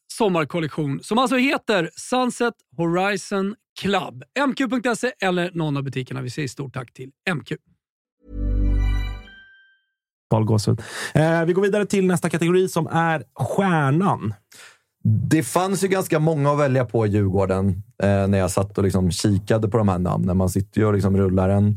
[SPEAKER 5] sommarkollektion som alltså heter Sunset Horizon Club. MQ.se eller någon av butikerna. Vi säger stort tack till MQ.
[SPEAKER 1] Eh, vi går vidare till nästa kategori som är stjärnan.
[SPEAKER 2] Det fanns ju ganska många att välja på i Djurgården eh, när jag satt och liksom kikade på de här namnen. Man sitter ju och liksom rullar en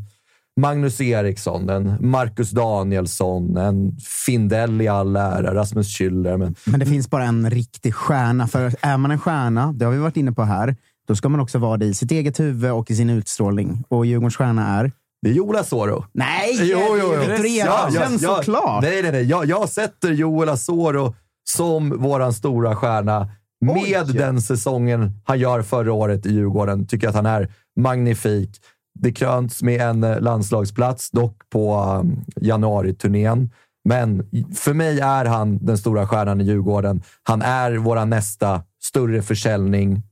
[SPEAKER 2] Magnus Eriksson, en Marcus Danielsson, en Findell i all ära, Rasmus Schüller. Men
[SPEAKER 4] Men det finns bara en riktig stjärna. För är man en stjärna, det har vi varit inne på här, då ska man också vara det i sitt eget huvud och i sin utstrålning. Och Djurgårdens stjärna är...
[SPEAKER 2] det är Joel Asoro.
[SPEAKER 4] Nej!
[SPEAKER 2] Jo, jo, jo.
[SPEAKER 4] Viktor Edvardsen såklart!
[SPEAKER 2] Nej, nej, nej. Jag, jag sätter Joel Asoro som våran stora stjärna. Med
[SPEAKER 4] Oj.
[SPEAKER 2] den säsongen han gör förra året i Djurgården. Tycker att han är magnifik. Det kröns med en eh, landslagsplats, dock på um, januariturnén. Men för mig är han den stora stjärnan i Djurgården. Han är vår nästa större försäljning.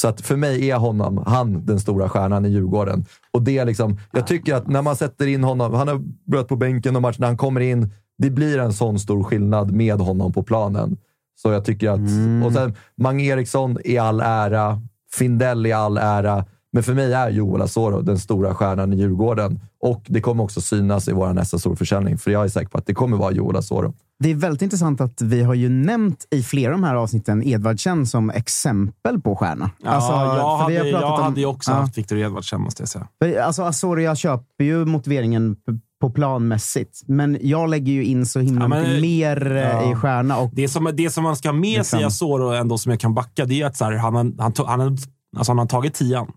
[SPEAKER 2] Så att för mig är honom, han den stora stjärnan i Djurgården. Och det är liksom, jag tycker att när man sätter in honom, han har börjat på bänken och match, när han kommer in, det blir en sån stor skillnad med honom på planen. Så jag tycker att...
[SPEAKER 4] Mm.
[SPEAKER 2] Och sen, Mange Eriksson i all ära, Findell i all ära, men för mig är Joel Asoro den stora stjärnan i Djurgården. Och det kommer också synas i vår nästa storförsäljning, för jag är säker på att det kommer vara Joel Asoro.
[SPEAKER 4] Det är väldigt intressant att vi har ju nämnt i flera av de här avsnitten Edvardsen som exempel på stjärna.
[SPEAKER 1] Ja,
[SPEAKER 4] Alltså,
[SPEAKER 1] jag, hade,
[SPEAKER 4] vi har pratat
[SPEAKER 1] jag
[SPEAKER 4] om-
[SPEAKER 1] hade ju också
[SPEAKER 4] Ja.
[SPEAKER 1] haft Viktor Edvardsen, måste jag säga.
[SPEAKER 4] Alltså, Asoro, jag köper ju motiveringen på planmässigt, men jag lägger ju in så himla
[SPEAKER 1] Ja, men-
[SPEAKER 4] mycket mer eh,
[SPEAKER 1] Ja.
[SPEAKER 4] i stjärna. Och,
[SPEAKER 1] Det som, det som man ska ha med sig i
[SPEAKER 4] Liksom.
[SPEAKER 1] Asoro ändå, som jag kan backa, det är att så här, han, han, han, har- alltså han har tagit tian.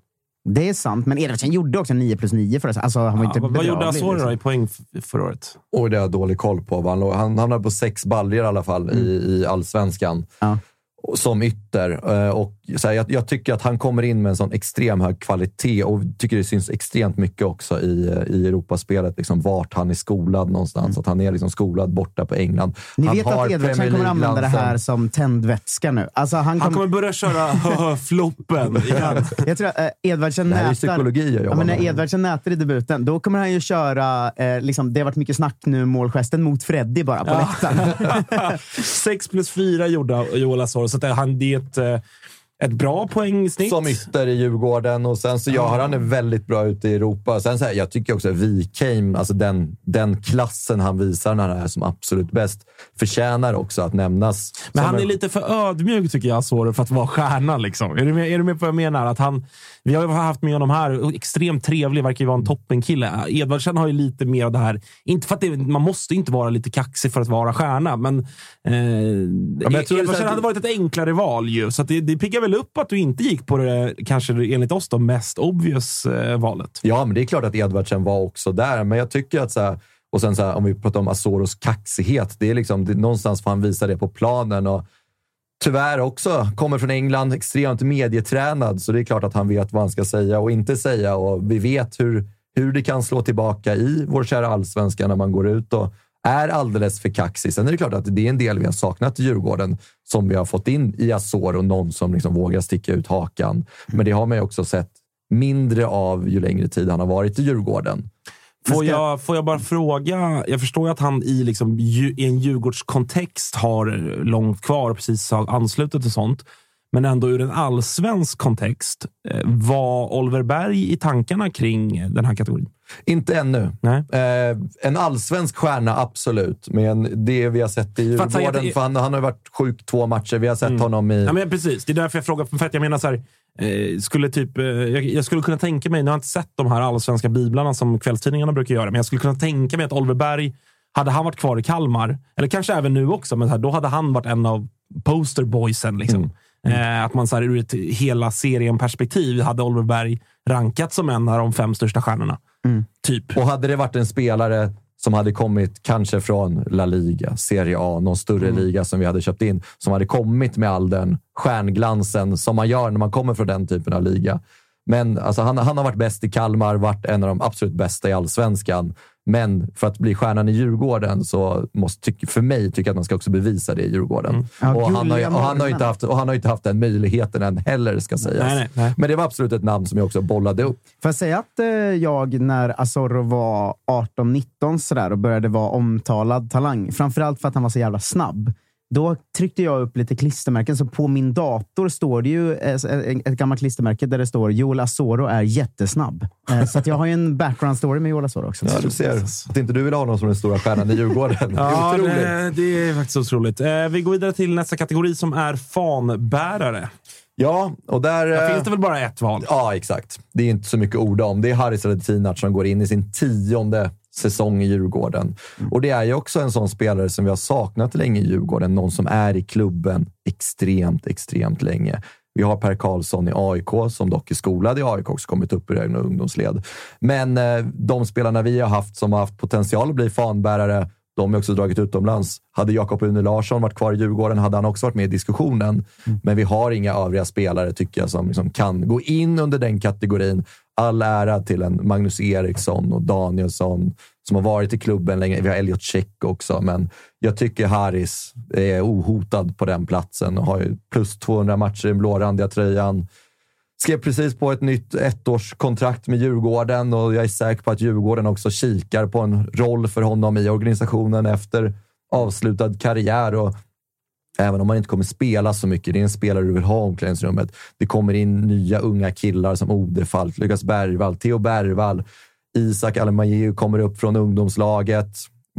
[SPEAKER 4] Det är sant, men Edvardsen gjorde också 9 plus 9 för oss. Alltså, han var
[SPEAKER 1] Ja,
[SPEAKER 4] inte
[SPEAKER 1] vad gjorde Asoro
[SPEAKER 4] liksom.
[SPEAKER 1] i poäng förra året?
[SPEAKER 2] Och det har jag dålig koll på. Han, han hamnade på sex baljor i alla fall i, i allsvenskan.
[SPEAKER 4] Ja.
[SPEAKER 2] Som ytter. Eh, Och här, jag, jag tycker att han kommer in med en sån extrem hög kvalitet och tycker det syns extremt mycket också i, eh, i Europaspelet. Liksom vart han är skolad någonstans. Att han är liksom skolad borta på England.
[SPEAKER 4] Ni
[SPEAKER 2] han
[SPEAKER 4] vet
[SPEAKER 2] har
[SPEAKER 4] att Edvardsen kommer använda det här som tändvätska nu. Alltså, han,
[SPEAKER 1] Han
[SPEAKER 4] kom,
[SPEAKER 1] kommer börja köra floppen igen.
[SPEAKER 4] Jag tror att eh, Edvardsen
[SPEAKER 2] Det här är
[SPEAKER 4] nätar...
[SPEAKER 2] psykologi jag
[SPEAKER 4] Ja, men när. Edvardsen nätar i debuten, då kommer han ju köra... Eh, liksom, det har varit mycket snack nu, målgesten mot Freddy bara på läktaren.
[SPEAKER 1] 6 plus 4 gjorde Joel Asoro, så att det- han, det är ett, eh, ett bra poängsnitt.
[SPEAKER 2] Som ytter i Djurgården och sen så gör han det väldigt bra ute i Europa. Sen så här, jag tycker också Wikheim, alltså den, den klassen han visar när han är som absolut bäst, förtjänar också att nämnas.
[SPEAKER 1] Men han är
[SPEAKER 2] en-
[SPEAKER 1] lite för ödmjuk tycker jag, Asoro, för att vara stjärna. Liksom. Är, du med, är du med på vad jag menar? Att han, vi har haft med honom här, extremt trevlig, verkar ju vara en toppenkille. Edvardsen har ju lite mer av det här, inte för att det, man måste inte vara lite kaxig för att vara stjärna, men, eh,
[SPEAKER 2] är så
[SPEAKER 1] Edvardsen hade varit ett enklare val ju. Så det, det piggar väl upp att du inte gick på det, kanske enligt oss, då, mest obvious eh, valet.
[SPEAKER 2] Ja, men det är klart att Edvardsen var också där, men jag tycker att så här, och sen så här, om vi pratar om Asoros kaxighet, det är liksom, det, någonstans får han visa det på planen. Och tyvärr också, kommer från England, extremt medietränad, så det är klart att han vet vad han ska säga och inte säga. Och vi vet hur, hur det kan slå tillbaka i vår kära allsvenska när man går ut och är alldeles för kaxig. Sen är det klart att det är en del vi har saknat i Djurgården som vi har fått in i Asoro, någon som liksom vågar sticka ut hakan. Men det har man ju också sett mindre av ju längre tid han har varit i Djurgården.
[SPEAKER 1] Får jag, får jag bara fråga? Jag förstår ju att han i, liksom, i en Djurgårdskontext har långt kvar och precis har anslutit och sånt. Men ändå ur en allsvensk kontext. eh, Var Oliver Berg i tankarna kring den här kategorin?
[SPEAKER 2] Inte ännu. Eh, en allsvensk stjärna, absolut. Men det vi har sett i Djurgården, för han, han har varit sjuk två matcher. Vi har sett honom i...
[SPEAKER 1] Ja, men precis, det är därför jag frågar. För att jag menar så här, eh, skulle typ, eh, jag, jag skulle kunna tänka mig, nu har jag inte sett de här allsvenska biblarna som kvällstidningarna brukar göra, men jag skulle kunna tänka mig att Oliver Berg, hade han varit kvar i Kalmar, eller kanske även nu också, men här, då hade han varit en av posterboysen. Liksom. Eh, att man så här, ur ett hela serien-perspektiv hade Oliver Berg rankat som en av de fem största stjärnorna. Typ.
[SPEAKER 2] Och hade det varit en spelare som hade kommit kanske från La Liga, Serie A, någon större
[SPEAKER 1] Mm.
[SPEAKER 2] liga som vi hade köpt in, som hade kommit med all den stjärnglansen som man gör när man kommer från den typen av liga. Men alltså, han, han har varit bäst i Kalmar, varit en av de absolut bästa i allsvenskan. Men för att bli stjärnan i Djurgården så måste, tyck, för mig, tycker jag att man ska också bevisa det i Djurgården.
[SPEAKER 1] Mm.
[SPEAKER 4] Ja,
[SPEAKER 2] och, han har, och, han har inte haft, och han har ju inte haft den möjligheten än heller, ska sägas.
[SPEAKER 1] Nej, nej, nej.
[SPEAKER 2] Men det var absolut ett namn som jag också bollade upp.
[SPEAKER 4] Får jag säga att eh, jag, när Asoro var 18-19 sådär och började vara omtalad talang, framförallt för att han var så jävla snabb, då tryckte jag upp lite klistermärken. Så på min dator står det ju ett gammalt klistermärke där det står Joel Asoro är jättesnabb. Eh, Så att jag har ju en background story med Joel Asoro också.
[SPEAKER 2] Ja, du ser. Att inte du vill ha honom som den stora stjärnan i Djurgården. Det är
[SPEAKER 1] Ja, det, det är faktiskt otroligt. Eh, vi går vidare till nästa kategori som är fanbärare.
[SPEAKER 2] Ja, och där...
[SPEAKER 1] Där
[SPEAKER 2] eh,
[SPEAKER 1] finns det väl bara ett val?
[SPEAKER 2] Ja, exakt. Det är inte så mycket ord om. Det är Haris Radetinac som går in i sin tionde säsong i Djurgården. Och det är ju också en sån spelare som vi har saknat länge i Djurgården. Någon som är i klubben extremt, extremt länge. Vi har Per Karlsson i AIK, som dock är skolad i AIK också kommit upp i ungdomsled. Men eh, de spelarna vi har haft som har haft potential att bli fanbärare De har också dragit utomlands. Hade Jakob Une Larsson varit kvar i Djurgården hade han också varit med i diskussionen. Men vi har inga övriga spelare, tycker jag, som liksom kan gå in under den kategorin. All ära till en Magnus Eriksson och Danielsson som har varit i klubben länge. Vi har Elliot Check också, men jag tycker Haris är ohotad på den platsen och har plus 200 matcher i den blårandiga tröjan. Skrev precis på ett nytt ettårskontrakt med Djurgården och jag är säker på att Djurgården också kikar på en roll för honom i organisationen efter avslutad karriär. Och Även om man inte kommer spela så mycket, det är en spelare du vill ha i omklädningsrummet. Det kommer in nya unga killar som Odefalk, Lukas Bergvall, Theo Bergvall, Isak Alemajeu kommer upp från ungdomslaget.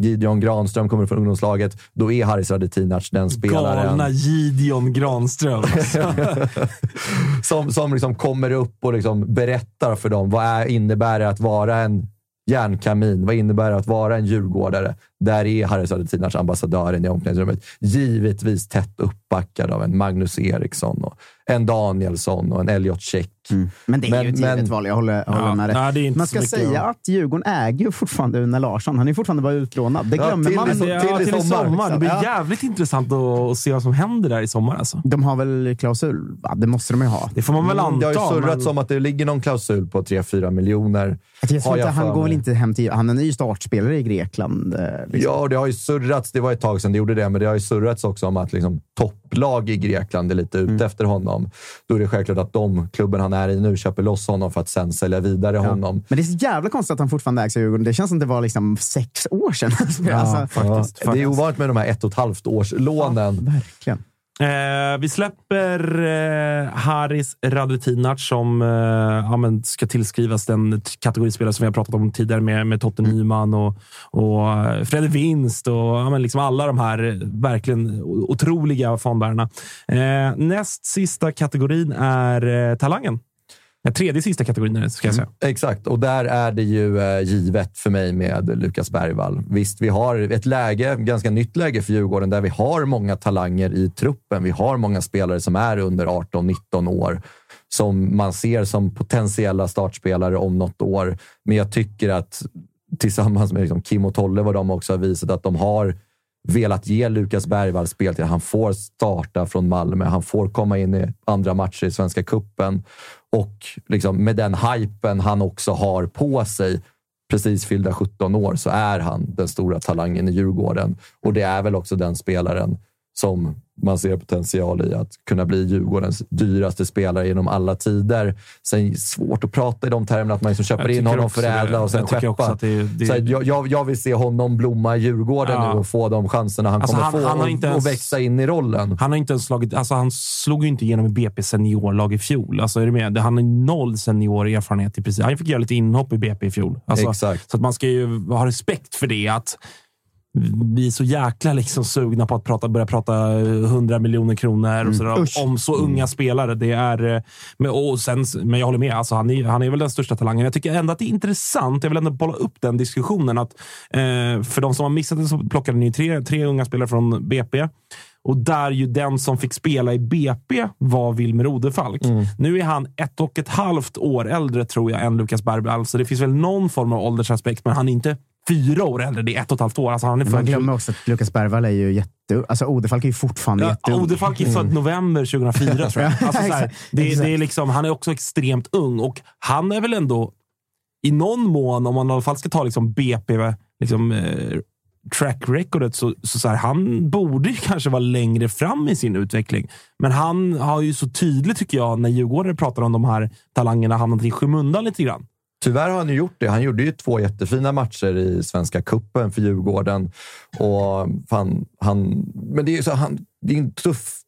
[SPEAKER 2] Gideon Granström kommer från ungdomslaget. Då är Haris Radetinac den spelaren.
[SPEAKER 1] Galna Gideon Granström.
[SPEAKER 2] som som liksom kommer upp och liksom berättar för dem vad är, innebär det att vara en järnkamin? Vad innebär det att vara en djurgårdare? Där är Haris Radetinac ambassadören i omklädningsrummet. Givetvis tätt uppbackad av en Magnus Eriksson, och en Danielsson och en Elliot Check.
[SPEAKER 4] Mm. Men det är
[SPEAKER 2] Men-
[SPEAKER 4] ju ett givet
[SPEAKER 2] men-
[SPEAKER 4] val. Jag håller, håller
[SPEAKER 1] Ja,
[SPEAKER 4] med dig.
[SPEAKER 1] nej,
[SPEAKER 4] man
[SPEAKER 1] så
[SPEAKER 4] ska säga
[SPEAKER 1] att-
[SPEAKER 4] att Djurgården äger ju fortfarande Une Larsson. Han är fortfarande bara utlånad. Det
[SPEAKER 2] Ja,
[SPEAKER 4] glömmer
[SPEAKER 2] till
[SPEAKER 4] man.
[SPEAKER 1] ja,
[SPEAKER 2] till i
[SPEAKER 1] till i
[SPEAKER 2] sommar,
[SPEAKER 1] sommar. Det blir
[SPEAKER 4] Ja.
[SPEAKER 1] jävligt intressant att, se vad som händer där i sommar. Alltså.
[SPEAKER 4] De har väl klausul? Ja, det måste de ju ha.
[SPEAKER 1] Det får man väl anta.
[SPEAKER 2] Mm, Det har ju surrats
[SPEAKER 1] men-
[SPEAKER 2] om att det ligger någon klausul på 3-4 miljoner.
[SPEAKER 4] Jag tror inte,
[SPEAKER 2] jag
[SPEAKER 4] han går väl inte hem till... Han är en ny startspelare i Grekland. Liksom.
[SPEAKER 2] Ja, och det har ju surrats. Det var ett tag sedan det gjorde det, men det har ju surrats också om att liksom, topplag i Grekland är lite ute efter honom. Då är det självklart att de, klubben han är i nu, köper loss honom för att sen sälja vidare honom.
[SPEAKER 4] Men det är så jävla konstigt att han fortfarande ägs av Djurgården. Det känns som det var liksom sex år sedan.
[SPEAKER 1] Ja,
[SPEAKER 4] alltså,
[SPEAKER 1] faktiskt.
[SPEAKER 2] Ja, det är ovanligt med de här ett och ett halvt års lånen.
[SPEAKER 4] verkligen.
[SPEAKER 1] Eh, vi släpper eh, Haris Radetinac som eh, ja, ska tillskrivas den kategorispelare som vi har pratat om tidigare med, med Totte Nyman och, och eh, Fredde Winst och ja, liksom alla de här eh, verkligen otroliga fanbärarna. Eh, näst sista kategorin är eh, talangen. Den tredje sista kategorin är det, ska jag säga. Mm.
[SPEAKER 2] Exakt, och där är det ju eh, givet för mig med Lukas Bergvall. Visst, vi har ett läge, ganska nytt läge för Djurgården, där vi har många talanger i truppen. Vi har många spelare som är under 18-19 år som man ser som potentiella startspelare om något år. Men jag tycker att tillsammans med liksom Kim och Tolle, vad de också har visat, att de har velat ge Lukas Bergvall speltid. Han får starta från Malmö. Han får komma in i andra matcher i Svenska Cupen. Och liksom med den hypen han också har på sig, precis fyllda 17 år, så är han den stora talangen i Djurgården. Och det är väl också den spelaren som man ser potential i att kunna bli Djurgårdens dyraste spelare genom alla tider. Sen svårt att prata i de termerna, att man liksom köper in honom, förädla och sen skeppa.
[SPEAKER 1] det- det-
[SPEAKER 2] Så jag, jag, jag vill se honom blomma i Djurgården
[SPEAKER 1] Ja.
[SPEAKER 2] nu och få de chanserna han
[SPEAKER 1] Alltså,
[SPEAKER 2] kommer
[SPEAKER 1] han-
[SPEAKER 2] få
[SPEAKER 1] han har
[SPEAKER 2] och,
[SPEAKER 1] inte
[SPEAKER 2] och
[SPEAKER 1] ens-
[SPEAKER 2] växa in i rollen.
[SPEAKER 1] Han har inte ens slagit, alltså han slog ju inte igenom i BP seniorlag i fjol. Alltså är du med? Han har noll senior erfarenhet i princip. Han fick göra lite inhopp i BP i fjol. Alltså,
[SPEAKER 2] Exakt.
[SPEAKER 1] Så att man ska ju ha respekt för det. Att vi är så jäkla liksom sugna på att prata, börja prata 100 miljoner kronor och sådär,
[SPEAKER 4] Usch.
[SPEAKER 1] om så unga spelare. Det är, eh, men, och sen, men jag håller med. Alltså, han, är, han är väl den största talangen. Jag tycker ändå att det är intressant. Jag vill ändå bolla upp den diskussionen. Att, eh, för de som har missat det så plockade ni tre, tre unga spelare från BP. Och där ju den som fick spela i BP var Wilmer Odefalk. Nu är han ett och ett halvt år äldre tror jag än Lukas Bergvall, så det finns väl någon form av åldersaspekt, men han är inte fyra år äldre. Det är ett och ett halvt år. Alltså han är
[SPEAKER 4] Man glömmer också att Lukas Bergvall är ju jätte... Alltså Odefalk är ju fortfarande
[SPEAKER 1] Ja,
[SPEAKER 4] jätteung.
[SPEAKER 1] Odefalk är född november 2004, tror jag. Alltså, så här, det, det är liksom, han är också extremt ung och han är väl ändå i någon mån, om man i alla fall ska ta liksom BP, liksom, eh, track recordet, så, så, så här, han borde ju kanske vara längre fram i sin utveckling. Men han har ju så tydligt, tycker jag, när Djurgården pratar om de här talangerna, hamnat i skymundan lite grann.
[SPEAKER 2] Tyvärr har han ju gjort det. Han gjorde ju två jättefina matcher i Svenska Cupen för Djurgården. Och fan, han, men det är ju så, han, det är en tuff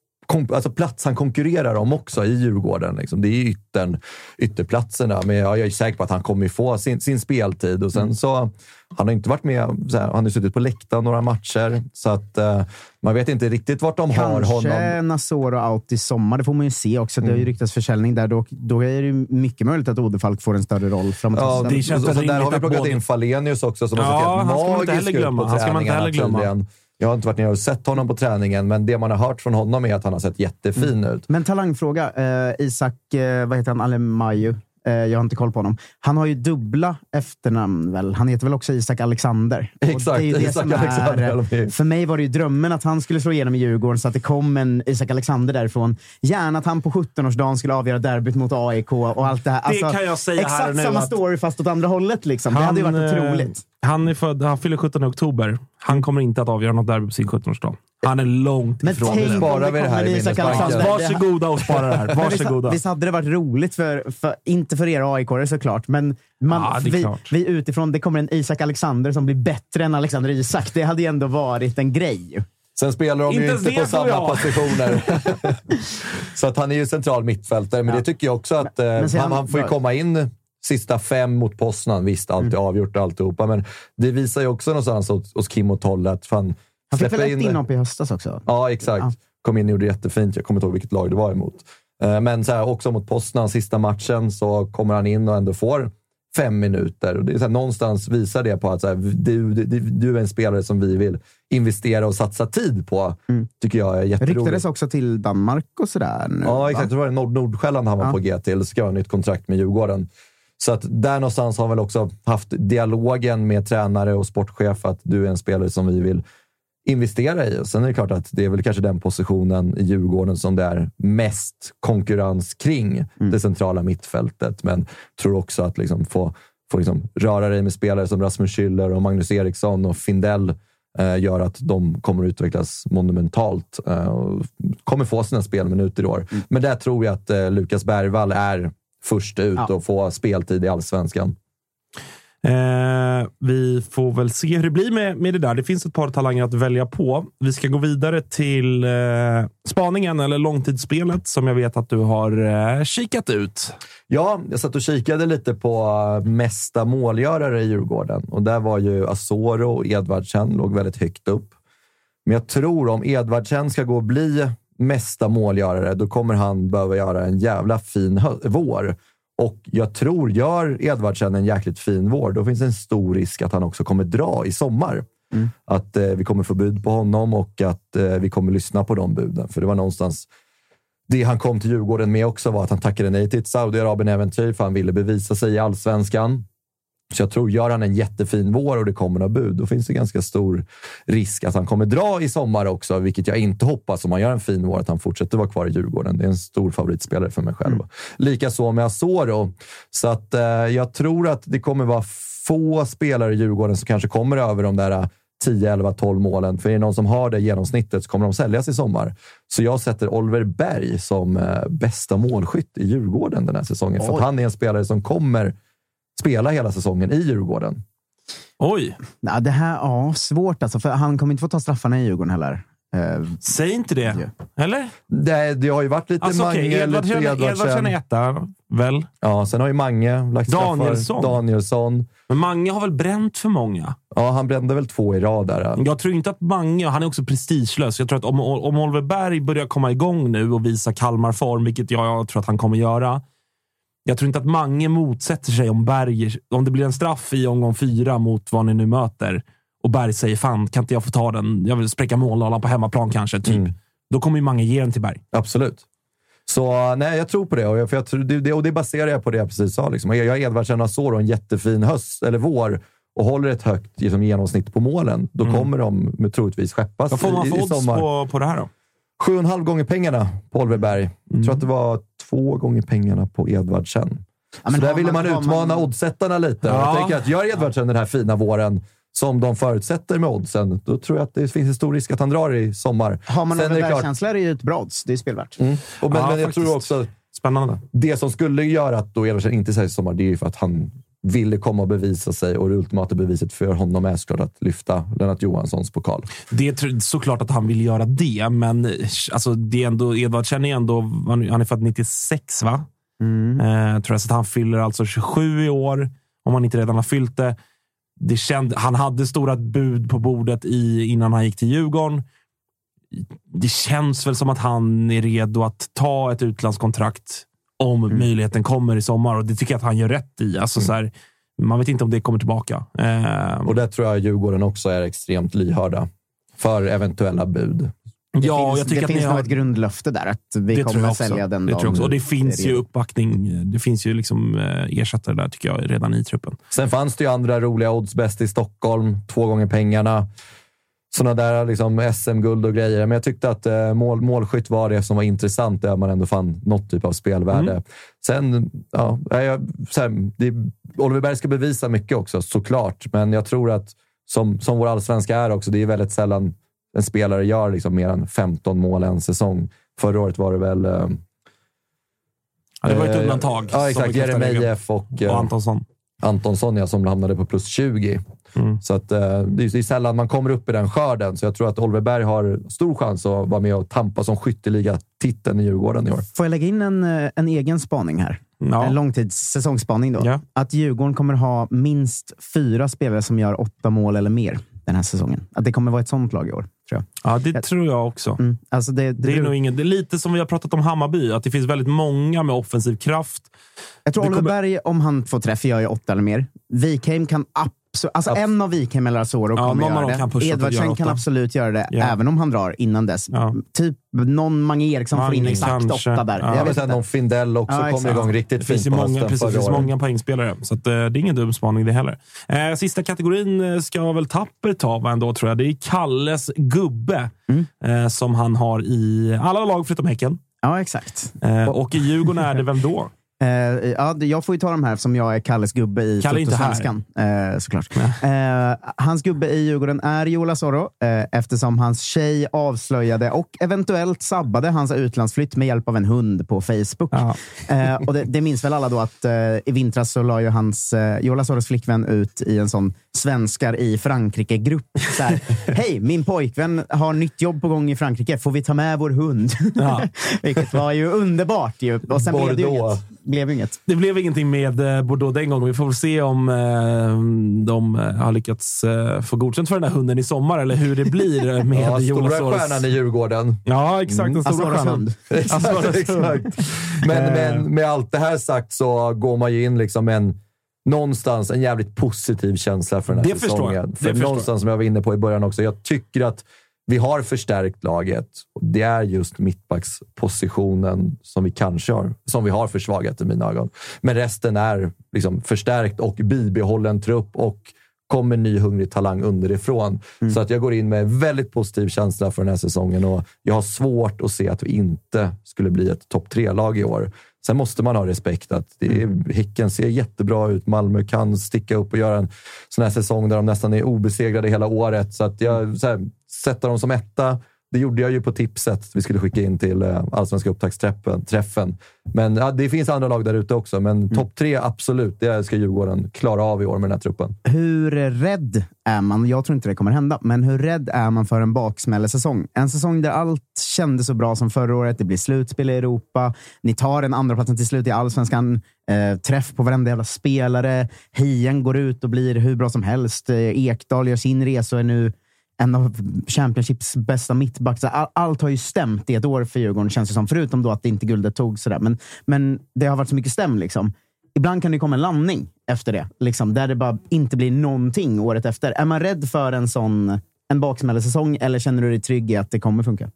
[SPEAKER 2] alltså plats han konkurrerar om också i Djurgården. Liksom. Det är yttern, ytterplatserna, men jag, är säker på att han kommer få sin, sin speltid. Och sen så, han har inte varit med, här, han har suttit på läktaren några matcher, så att eh, man vet inte riktigt vart de har
[SPEAKER 4] Kanske
[SPEAKER 2] honom.
[SPEAKER 4] Nasoro out i sommar. Det får man ju se också. Det har
[SPEAKER 1] Mm.
[SPEAKER 4] ju ryktats försäljning där. Då, då är det ju mycket möjligt att Odefalk får en större roll framåt
[SPEAKER 2] Ja,
[SPEAKER 1] det känns
[SPEAKER 2] och, och,
[SPEAKER 1] väl
[SPEAKER 2] där har vi plockat
[SPEAKER 1] både-
[SPEAKER 2] in Falenius också som
[SPEAKER 1] Ja,
[SPEAKER 2] har sett helt magisk ut på träningarna tydligen. Jag har inte varit nere och sett honom på träningen, men det man har hört från honom är att han har sett jättefin
[SPEAKER 1] Mm.
[SPEAKER 2] ut.
[SPEAKER 4] Men talangfråga. Eh, Isak, eh, vad heter han? Alemaju. Eh, jag har inte koll på honom. Han har ju dubbla efternamn väl? Han heter väl också Isak Alexander?
[SPEAKER 2] Exakt,
[SPEAKER 4] det är det
[SPEAKER 2] Isak Alexander,
[SPEAKER 4] är, för mig var det ju drömmen att han skulle slå igenom i Djurgården så att det kom en Isak Alexander därifrån. Gärna att han på 17-årsdagen skulle avgöra derbyt mot AIK och allt det här. Alltså,
[SPEAKER 1] kan jag säga
[SPEAKER 4] exakt
[SPEAKER 1] här nu
[SPEAKER 4] samma
[SPEAKER 1] att-
[SPEAKER 4] story fast åt andra hållet. Liksom. det hade ju varit
[SPEAKER 1] eh,
[SPEAKER 4] otroligt.
[SPEAKER 1] Han, är född, han fyller 17 oktober. Han kommer inte att avgöra något derby på sin 17-årsdag. Han är långt
[SPEAKER 4] Men
[SPEAKER 1] ifrån
[SPEAKER 4] tänk
[SPEAKER 2] Sparar vi det här i minnesbanken?
[SPEAKER 1] Varsågoda och spara det här.
[SPEAKER 4] Men visst-
[SPEAKER 1] Varsågoda.
[SPEAKER 4] Visst hade det varit roligt, för, för, inte för er aik såklart, men man,
[SPEAKER 1] Ja,
[SPEAKER 4] vi,
[SPEAKER 1] klart.
[SPEAKER 4] vi utifrån, det kommer en Isak Alexander som blir bättre än Alexander Isak. Det hade ju ändå varit en grej.
[SPEAKER 2] Sen spelar de
[SPEAKER 1] Inte
[SPEAKER 2] ju
[SPEAKER 1] ens
[SPEAKER 2] inte på samma
[SPEAKER 1] jag.
[SPEAKER 2] positioner. så att han är ju central mittfältare, men
[SPEAKER 4] Ja.
[SPEAKER 2] det tycker jag också att eh,
[SPEAKER 4] men sen-
[SPEAKER 2] han, han får ju komma in sista fem mot Poznan. Visst, allt
[SPEAKER 4] Mm.
[SPEAKER 2] är avgjort och alltihopa, men det visar ju också någonstans hos, hos Kim och Tolle att fan,
[SPEAKER 4] Han fick väl ett inhopp i höstas också?
[SPEAKER 2] Ja, exakt.
[SPEAKER 4] Ja.
[SPEAKER 2] Kom in och gjorde jättefint. Jag kommer inte ihåg vilket lag det var emot. Eh, Men så här, också mot Poznan, sista matchen, så kommer han in och ändå får fem minuter. Och det är så här, någonstans visar det på att så här, du, du, du är en spelare som vi vill investera och satsa tid på. tycker jag är jätteroligt.
[SPEAKER 4] Ryktades också till Danmark och sådär.
[SPEAKER 2] Ja,
[SPEAKER 4] va?
[SPEAKER 2] exakt. Det var Nord Nordsjälland han var
[SPEAKER 4] Ja.
[SPEAKER 2] på G till. Ska ha nytt kontrakt med Djurgården. Så att där någonstans har väl också haft dialogen med tränare och sportchef att du är en spelare som vi vill investera i. Och sen är det klart att det är väl kanske den positionen i Djurgården som det är mest konkurrens kring det centrala mittfältet. Men tror också att liksom få, få liksom röra dig med spelare som Rasmus Schüller och Magnus Eriksson och Findell eh, gör att de kommer att utvecklas monumentalt eh, och kommer få sina spelminuter i år. Men där tror jag att eh, Lukas Bergvall är först ut
[SPEAKER 4] Ja.
[SPEAKER 2] och få speltid i allsvenskan.
[SPEAKER 1] Eh, vi får väl se hur det blir med, med det där. Det finns ett par talanger att välja på. Vi ska gå vidare till eh, spaningen, eller långtidsspelet, som jag vet att du har eh, kikat ut.
[SPEAKER 2] Ja, jag satt och kikade lite på eh, mesta målgörare i Djurgården och där var ju Asoro och Edvardsen låg väldigt högt upp. Men jag tror om Edvardsen ska gå och bli mesta målgörare, då kommer han behöva göra en jävla fin vår. Och jag tror, gör Edvardsen en jäkligt fin vår, då finns det en stor risk att han också kommer dra i sommar. Att eh, vi kommer få bud på honom och att eh, vi kommer lyssna på de buden. För det var någonstans det han kom till Djurgården med också var att han tackade nej till ett Saudiarabien-äventyr för han ville bevisa sig i allsvenskan. Så jag tror, gör han en jättefin vår och det kommer några bud, då finns det ganska stor risk att han kommer dra i sommar också, vilket jag inte hoppas om han gör en fin vår, att han fortsätter vara kvar i Djurgården. Det är en stor favoritspelare för mig själv. Likaså med Asoro. Så att, eh, jag tror att det kommer vara få spelare i Djurgården som kanske kommer över de där eh, 10, 11, 12 målen. För är det någon som har det genomsnittet så kommer de säljas i sommar. Så jag sätter Oliver Berg som eh, bästa målskytt i Djurgården den här säsongen. För att
[SPEAKER 4] Oj.
[SPEAKER 2] han är en spelare som kommer spela hela säsongen i Djurgården.
[SPEAKER 1] Oj,
[SPEAKER 4] Ja, det här, ja, svårt alltså. För han kommer inte få ta straffarna i Djurgården heller. Eh,
[SPEAKER 1] säg inte det. Eller?
[SPEAKER 2] Det, det har ju varit lite
[SPEAKER 1] Alltså,
[SPEAKER 2] Mange,
[SPEAKER 1] okej,
[SPEAKER 2] lite
[SPEAKER 1] Edvardsen är etta, väl?
[SPEAKER 2] Ja, sen har ju Mange lagt straffar.
[SPEAKER 1] Danielsson.
[SPEAKER 2] Danielsson.
[SPEAKER 1] Men Mange har väl bränt för många?
[SPEAKER 2] Ja, han brände väl två i rad där.
[SPEAKER 1] Jag tror inte att Mange, han är också prestigelös. Jag tror att om, om Oliver Berg börjar komma igång nu och visa Kalmar-form, vilket jag, jag tror att han kommer göra. Jag tror inte att Mange motsätter sig om Berg, om det blir en straff i omgång fyra mot vad ni nu möter och Berg säger fan, kan inte jag få ta den? Jag vill spräcka målnollan på hemmaplan kanske, typ.
[SPEAKER 2] Mm.
[SPEAKER 1] Då kommer ju Mange ge den till Berg.
[SPEAKER 2] Absolut. Så nej, jag tror på det och, jag, för jag, det, och det baserar jag på det jag precis sa. Liksom. Jag, jag Edvardsen och Asoro en jättefin höst, eller vår, och håller ett högt liksom, genomsnitt på målen. Då kommer de med troligtvis skeppas
[SPEAKER 1] Vad får man för odds på, på det här då?
[SPEAKER 2] Sju och en halv gånger pengarna på Oliver Berg. Jag tror att det var två gånger pengarna på Edvardsen.
[SPEAKER 4] Ja, men
[SPEAKER 2] så där ville man,
[SPEAKER 4] man-
[SPEAKER 2] utmana
[SPEAKER 4] man-
[SPEAKER 2] oddsättarna lite.
[SPEAKER 1] Ja.
[SPEAKER 2] Jag tänker att gör Edvardsen den här fina våren som de förutsätter med oddsen, då tror jag att det finns en stor risk att han drar i sommar.
[SPEAKER 4] har man
[SPEAKER 2] Sen är det
[SPEAKER 4] någon
[SPEAKER 2] klart-
[SPEAKER 4] känsla är det ju ett bra odds. Det är spelvärt.
[SPEAKER 2] Mm. Och men,
[SPEAKER 1] Ja,
[SPEAKER 2] men jag
[SPEAKER 1] faktiskt.
[SPEAKER 2] tror också
[SPEAKER 1] Spännande.
[SPEAKER 2] det som skulle göra att då Edvardsen inte säger sommar, det är ju för att han ville komma och bevisa sig och det ultimata beviset för honom är såklart att lyfta Lennart Johanssons pokal.
[SPEAKER 1] Det är såklart att han vill göra det, men alltså, det är ändå, Edvardsen är ändå, han är född 96 va? Eh, tror jag, så att han fyller alltså 27 i år, om han inte redan har fyllt det. det känd, han hade stora bud på bordet i, innan han gick till Djurgården. Det känns väl som att han är redo att ta ett utlandskontrakt om möjligheten kommer i sommar och det tycker jag att han gör rätt i. Alltså, så här, man vet inte om det kommer tillbaka. Eh,
[SPEAKER 2] Och där tror jag Djurgården också är extremt lyhörda för eventuella bud.
[SPEAKER 4] Det
[SPEAKER 1] Ja,
[SPEAKER 4] finns,
[SPEAKER 1] jag tycker
[SPEAKER 4] det
[SPEAKER 1] att
[SPEAKER 4] finns nog
[SPEAKER 1] har-
[SPEAKER 4] ett grundlöfte där att vi
[SPEAKER 1] Det
[SPEAKER 4] kommer att sälja den
[SPEAKER 1] det tror jag också. Och det finns ju uppbackning. Det finns ju liksom eh, ersättare där, tycker jag, redan i truppen.
[SPEAKER 2] Sen fanns det ju andra roliga odds. Bäst i Stockholm, två gånger pengarna. Sådana där liksom SM-guld och grejer. Men jag tyckte att eh, mål, målskytt var det som var intressant, där man ändå fann något typ av spelvärde.
[SPEAKER 1] Mm.
[SPEAKER 2] Sen, ja, jag, så här, det, Oliver Berg ska bevisa mycket också, såklart. Men jag tror att, som, som vår allsvenska är också, det är väldigt sällan en spelare gör liksom mer än 15 mål en säsong. Förra året var det väl... Eh,
[SPEAKER 1] Ja, det var ett
[SPEAKER 2] eh,
[SPEAKER 1] undantag.
[SPEAKER 2] Ja,
[SPEAKER 1] som
[SPEAKER 2] exakt. Jeremejeff och, eh,
[SPEAKER 1] Och Antonsson.
[SPEAKER 2] Antonsson ja, som hamnade på plus 20.
[SPEAKER 1] Mm.
[SPEAKER 2] Så att, eh, det, är, det är sällan man kommer upp i den skörden, så jag tror att Oliver Berg har stor chans att vara med och tampa som skytteliga-titeln i Djurgården i år.
[SPEAKER 4] Får jag lägga in en, eh, en egen spaning här?
[SPEAKER 1] Ja.
[SPEAKER 4] En långtidssäsongsspaning då.
[SPEAKER 1] Ja.
[SPEAKER 4] Att Djurgården kommer ha minst fyra spelare som gör åtta mål eller mer den här säsongen. Att det kommer vara ett sånt lag i år, tror jag.
[SPEAKER 1] Ja, det tror jag också.
[SPEAKER 4] Mm. Alltså det, det,
[SPEAKER 1] Det är,
[SPEAKER 4] beror-
[SPEAKER 1] nog ingen, det är lite som vi har pratat om Hammarby, att det finns väldigt många med offensiv kraft.
[SPEAKER 4] jag tror Oliver
[SPEAKER 1] kommer-
[SPEAKER 4] Berg, om han får träff, gör ju åtta eller mer. Wikheim kan absolut... Alltså
[SPEAKER 2] Abs-
[SPEAKER 4] en av Wikheim eller Asoro
[SPEAKER 1] Ja,
[SPEAKER 4] kommer göra det.
[SPEAKER 1] kan göra
[SPEAKER 4] Edvardsen kan absolut göra det,
[SPEAKER 1] Ja.
[SPEAKER 4] även om han drar innan dess.
[SPEAKER 1] Ja.
[SPEAKER 4] Typ någon Mange Eriksson får in
[SPEAKER 1] Mange
[SPEAKER 4] exakt
[SPEAKER 1] kanske.
[SPEAKER 4] åtta där.
[SPEAKER 1] Ja.
[SPEAKER 4] Jag vet
[SPEAKER 2] någon Findell också
[SPEAKER 4] Ja,
[SPEAKER 2] kommer igång riktigt
[SPEAKER 1] Det finns
[SPEAKER 2] fint på
[SPEAKER 1] många,
[SPEAKER 2] hösten
[SPEAKER 1] precis, det finns många poängspelare, så att, eh, det är ingen dum spaning det heller. Eh, sista kategorin eh, ska väl Tapper ta va, ändå, tror jag. Det är Kalles gubbe
[SPEAKER 4] Mm.
[SPEAKER 1] eh, som han har i alla lag förutom Häcken.
[SPEAKER 4] Ja, exakt.
[SPEAKER 1] Eh, och i Djurgården är det vem då?
[SPEAKER 4] Eh, ja, jag får ju ta de här som jag är Kalles gubbe i
[SPEAKER 1] Kalle inte här.
[SPEAKER 4] Eh, såklart. Eh, hans gubbe i Djurgården är Jola Soro eh, eftersom hans tjej avslöjade och eventuellt sabbade hans utlandsflytt med hjälp av en hund på Facebook. Och det, det minns väl alla då att i vintras så la ju hans, eh, Jola Soros flickvän ut i en sån svenskar i Frankrike-grupp. Hej, min pojkvän har nytt jobb på gång i Frankrike. Får vi ta med vår hund?
[SPEAKER 1] Ja.
[SPEAKER 4] Vilket var ju underbart. Ju. Och sen blev det ju
[SPEAKER 2] Bordeaux.
[SPEAKER 4] inget. Blev inget.
[SPEAKER 1] Det blev ingenting med eh, Bordeaux den gången. Vi får väl se om eh, de eh, har lyckats eh, få godkänt för den här hunden i sommar, eller hur det blir med
[SPEAKER 2] Ja,
[SPEAKER 1] Jonas
[SPEAKER 2] stora stjärnan i Djurgården.
[SPEAKER 1] Ja, exakt. Den stora
[SPEAKER 4] Azoros
[SPEAKER 1] stjärnan.
[SPEAKER 4] hund.
[SPEAKER 2] Exakt, exakt. Men, men med allt det här sagt så går man ju in liksom en, någonstans en jävligt positiv känsla för den här
[SPEAKER 1] Det förstår
[SPEAKER 2] säsongen.
[SPEAKER 1] Det
[SPEAKER 2] För
[SPEAKER 1] förstår
[SPEAKER 2] någonstans, som jag var inne på i början också, jag tycker att vi har förstärkt laget. Det är just mittbackspositionen som vi kanske har, som vi har försvagat i mina ögon. Men resten är liksom förstärkt och bibehållen trupp och kommer ny hungrig talang underifrån. Så att jag går in med väldigt positiv känsla för den här säsongen och jag har svårt att se att vi inte skulle bli ett topp tre-lag i år. Sen måste man ha respekt att det är, Häcken ser jättebra ut. Malmö kan sticka upp och göra en sån här säsong där de nästan är obesegrade hela året. Så att jag så här, sätter dem som etta. Det gjorde jag ju på tipset vi skulle skicka in till eh, allsvenska upptaktsträffen. träffen. Men ja, det finns andra lag där ute också, men topp tre, absolut. Det ska Djurgården klara av i år med den här truppen.
[SPEAKER 4] Hur rädd är man? Jag tror inte det kommer hända, men hur rädd är man för en baksmällesäsong? En säsong där allt kändes så bra som förra året. Det blir slutspel i Europa. Ni tar en andra platsen till slut i allsvenskan. Eh, träff på varenda jävla spelare. Hien går ut och blir hur bra som helst. Eh, Ekdal gör sin resa och är nu en av Championships bästa mittbackar. All, allt har ju stämt i ett år för Djurgården, känns det som. Förutom då att inte guldet tog. Sådär. Men, men det har varit så mycket stäm. Liksom. Ibland kan det komma en landning efter det, liksom, där det bara inte blir någonting året efter. Är man rädd för en sån en baksmällesäsong eller känner du dig trygg i att det kommer funka?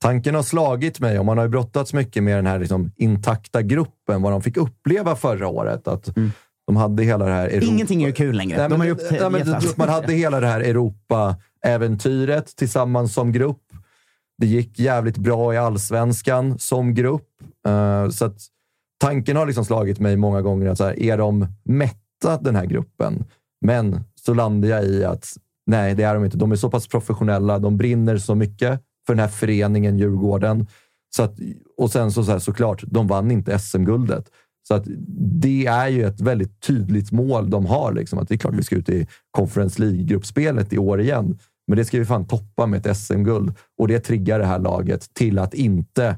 [SPEAKER 2] Tanken har slagit mig och man har ju brottats mycket med den här liksom intakta gruppen, vad de fick uppleva förra året. Att de hade hela det här... Europa-
[SPEAKER 4] Ingenting är ju kul längre.
[SPEAKER 2] Nej,
[SPEAKER 4] De
[SPEAKER 2] men,
[SPEAKER 4] har ju upp
[SPEAKER 2] nej, men, man hade hela det här äventyret tillsammans som grupp. Det gick jävligt bra i allsvenskan som grupp. Eh, så att tanken har liksom slagit mig många gånger att så här, är de mätta den här gruppen? Men så landar jag i att nej, det är de inte. De är så pass professionella. De brinner så mycket för den här föreningen Djurgården. Så att, och sen så, så här, såklart, de vann inte SM-guldet. Så att det är ju ett väldigt tydligt mål de har. Liksom, att det är klart vi ska ut i Conference League-gruppspelet i år igen. Men det ska vi fan toppa med ett SM-guld. Och det triggar det här laget till att inte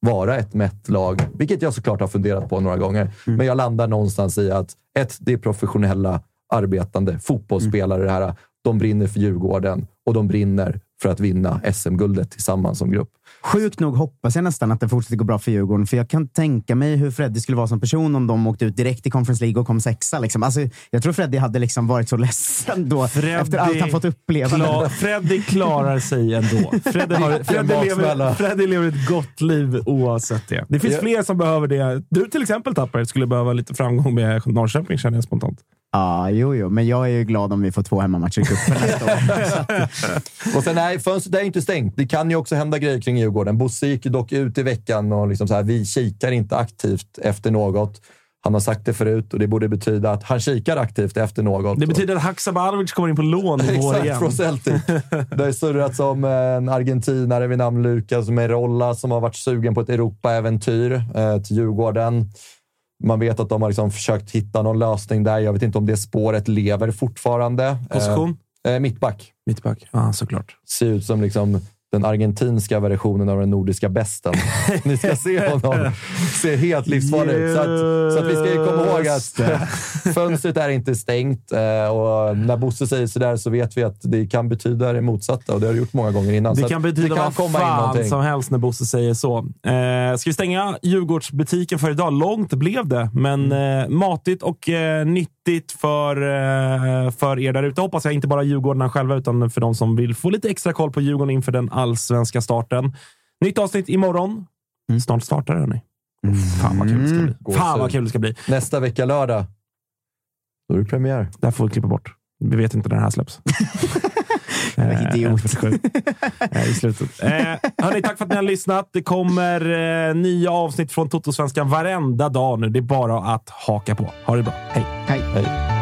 [SPEAKER 2] vara ett mätt lag. Vilket jag såklart har funderat på några gånger. Men jag landar någonstans i att ett, det är professionella, arbetande fotbollsspelare det här. De brinner för Djurgården och de brinner för att vinna SM-guldet tillsammans som grupp.
[SPEAKER 4] Sjukt nog hoppas jag nästan att det fortsätter gå bra för Djurgården, för jag kan tänka mig hur Freddy skulle vara som person om de åkte ut direkt i Conference League och kom sexa. Liksom. Alltså, jag tror Freddy hade liksom varit så ledsen då,
[SPEAKER 1] Freddy
[SPEAKER 4] efter allt han fått uppleva.
[SPEAKER 1] Klar, Freddy klarar sig ändå. Freddy, har, Freddy, lever, Freddy lever ett gott liv oavsett det. Det finns
[SPEAKER 2] Ja.
[SPEAKER 1] fler som behöver det. Du till exempel, Tapper, skulle behöva lite framgång med Norrköping, känner jag spontant.
[SPEAKER 4] Ja, jo, jo, men jag är ju glad om vi får två hemmamatcher i cupen nästa år.
[SPEAKER 2] Och sen, nej, fönstret är inte stängt. Det kan ju också hända grejer kring Djurgården. Bosse gick dock ut i veckan och liksom så här, vi kikar inte aktivt efter något. Han har sagt det förut och det borde betyda att han kikar aktivt efter något.
[SPEAKER 1] Det betyder att Haksabanovic kommer in på lån i vår
[SPEAKER 2] Exakt,
[SPEAKER 1] igen.
[SPEAKER 2] från Celtic. Det har surrats om en argentinare vid namn Lucas Merolla som har varit sugen på ett Europa-äventyr eh, till Djurgården. Man vet att de har liksom försökt hitta någon lösning där. Jag vet inte om det spåret lever fortfarande.
[SPEAKER 1] Position?
[SPEAKER 2] Eh, eh, mittback.
[SPEAKER 1] Mittback. Ja, såklart.
[SPEAKER 2] Ser ut som liksom den argentinska versionen av den nordiska besten. Ni ska se honom. Ser helt livsfarlig ut. Så att, så att vi ska ju komma ihåg att fönstret är inte stängt. eh, Och när Bosse säger sådär så vet vi att det kan betyda det motsatta och det har det gjort många gånger innan.
[SPEAKER 1] Det kan betyda
[SPEAKER 2] det kan
[SPEAKER 1] vad
[SPEAKER 2] komma
[SPEAKER 1] fan som helst när Bosse säger så. Eh, ska vi stänga Djurgårdsbutiken för idag? Långt blev det, men
[SPEAKER 2] Mm.
[SPEAKER 1] eh, matigt och eh, nyttigt för, eh, för er där ute. Hoppas jag inte bara Djurgårdarna själva, utan för de som vill få lite extra koll på Djurgården inför den allsvenska starten. Nytt avsnitt imorgon. Snart startar det, hörni. Fan vad kul det ska bli.
[SPEAKER 2] Gåshud.
[SPEAKER 1] Fan vad kul det ska bli.
[SPEAKER 2] Nästa vecka lördag, då är det premiär.
[SPEAKER 1] Det här får vi klippa bort. Vi vet inte när det här släpps. Eh,
[SPEAKER 4] Idiot.
[SPEAKER 1] 47. Eh, I slutet. Eh, hörni, tack för att ni har lyssnat. Det kommer eh, nya avsnitt från Toto-svenskan varenda dag nu. Det är bara att haka på. Ha det bra. Hej!
[SPEAKER 4] hej.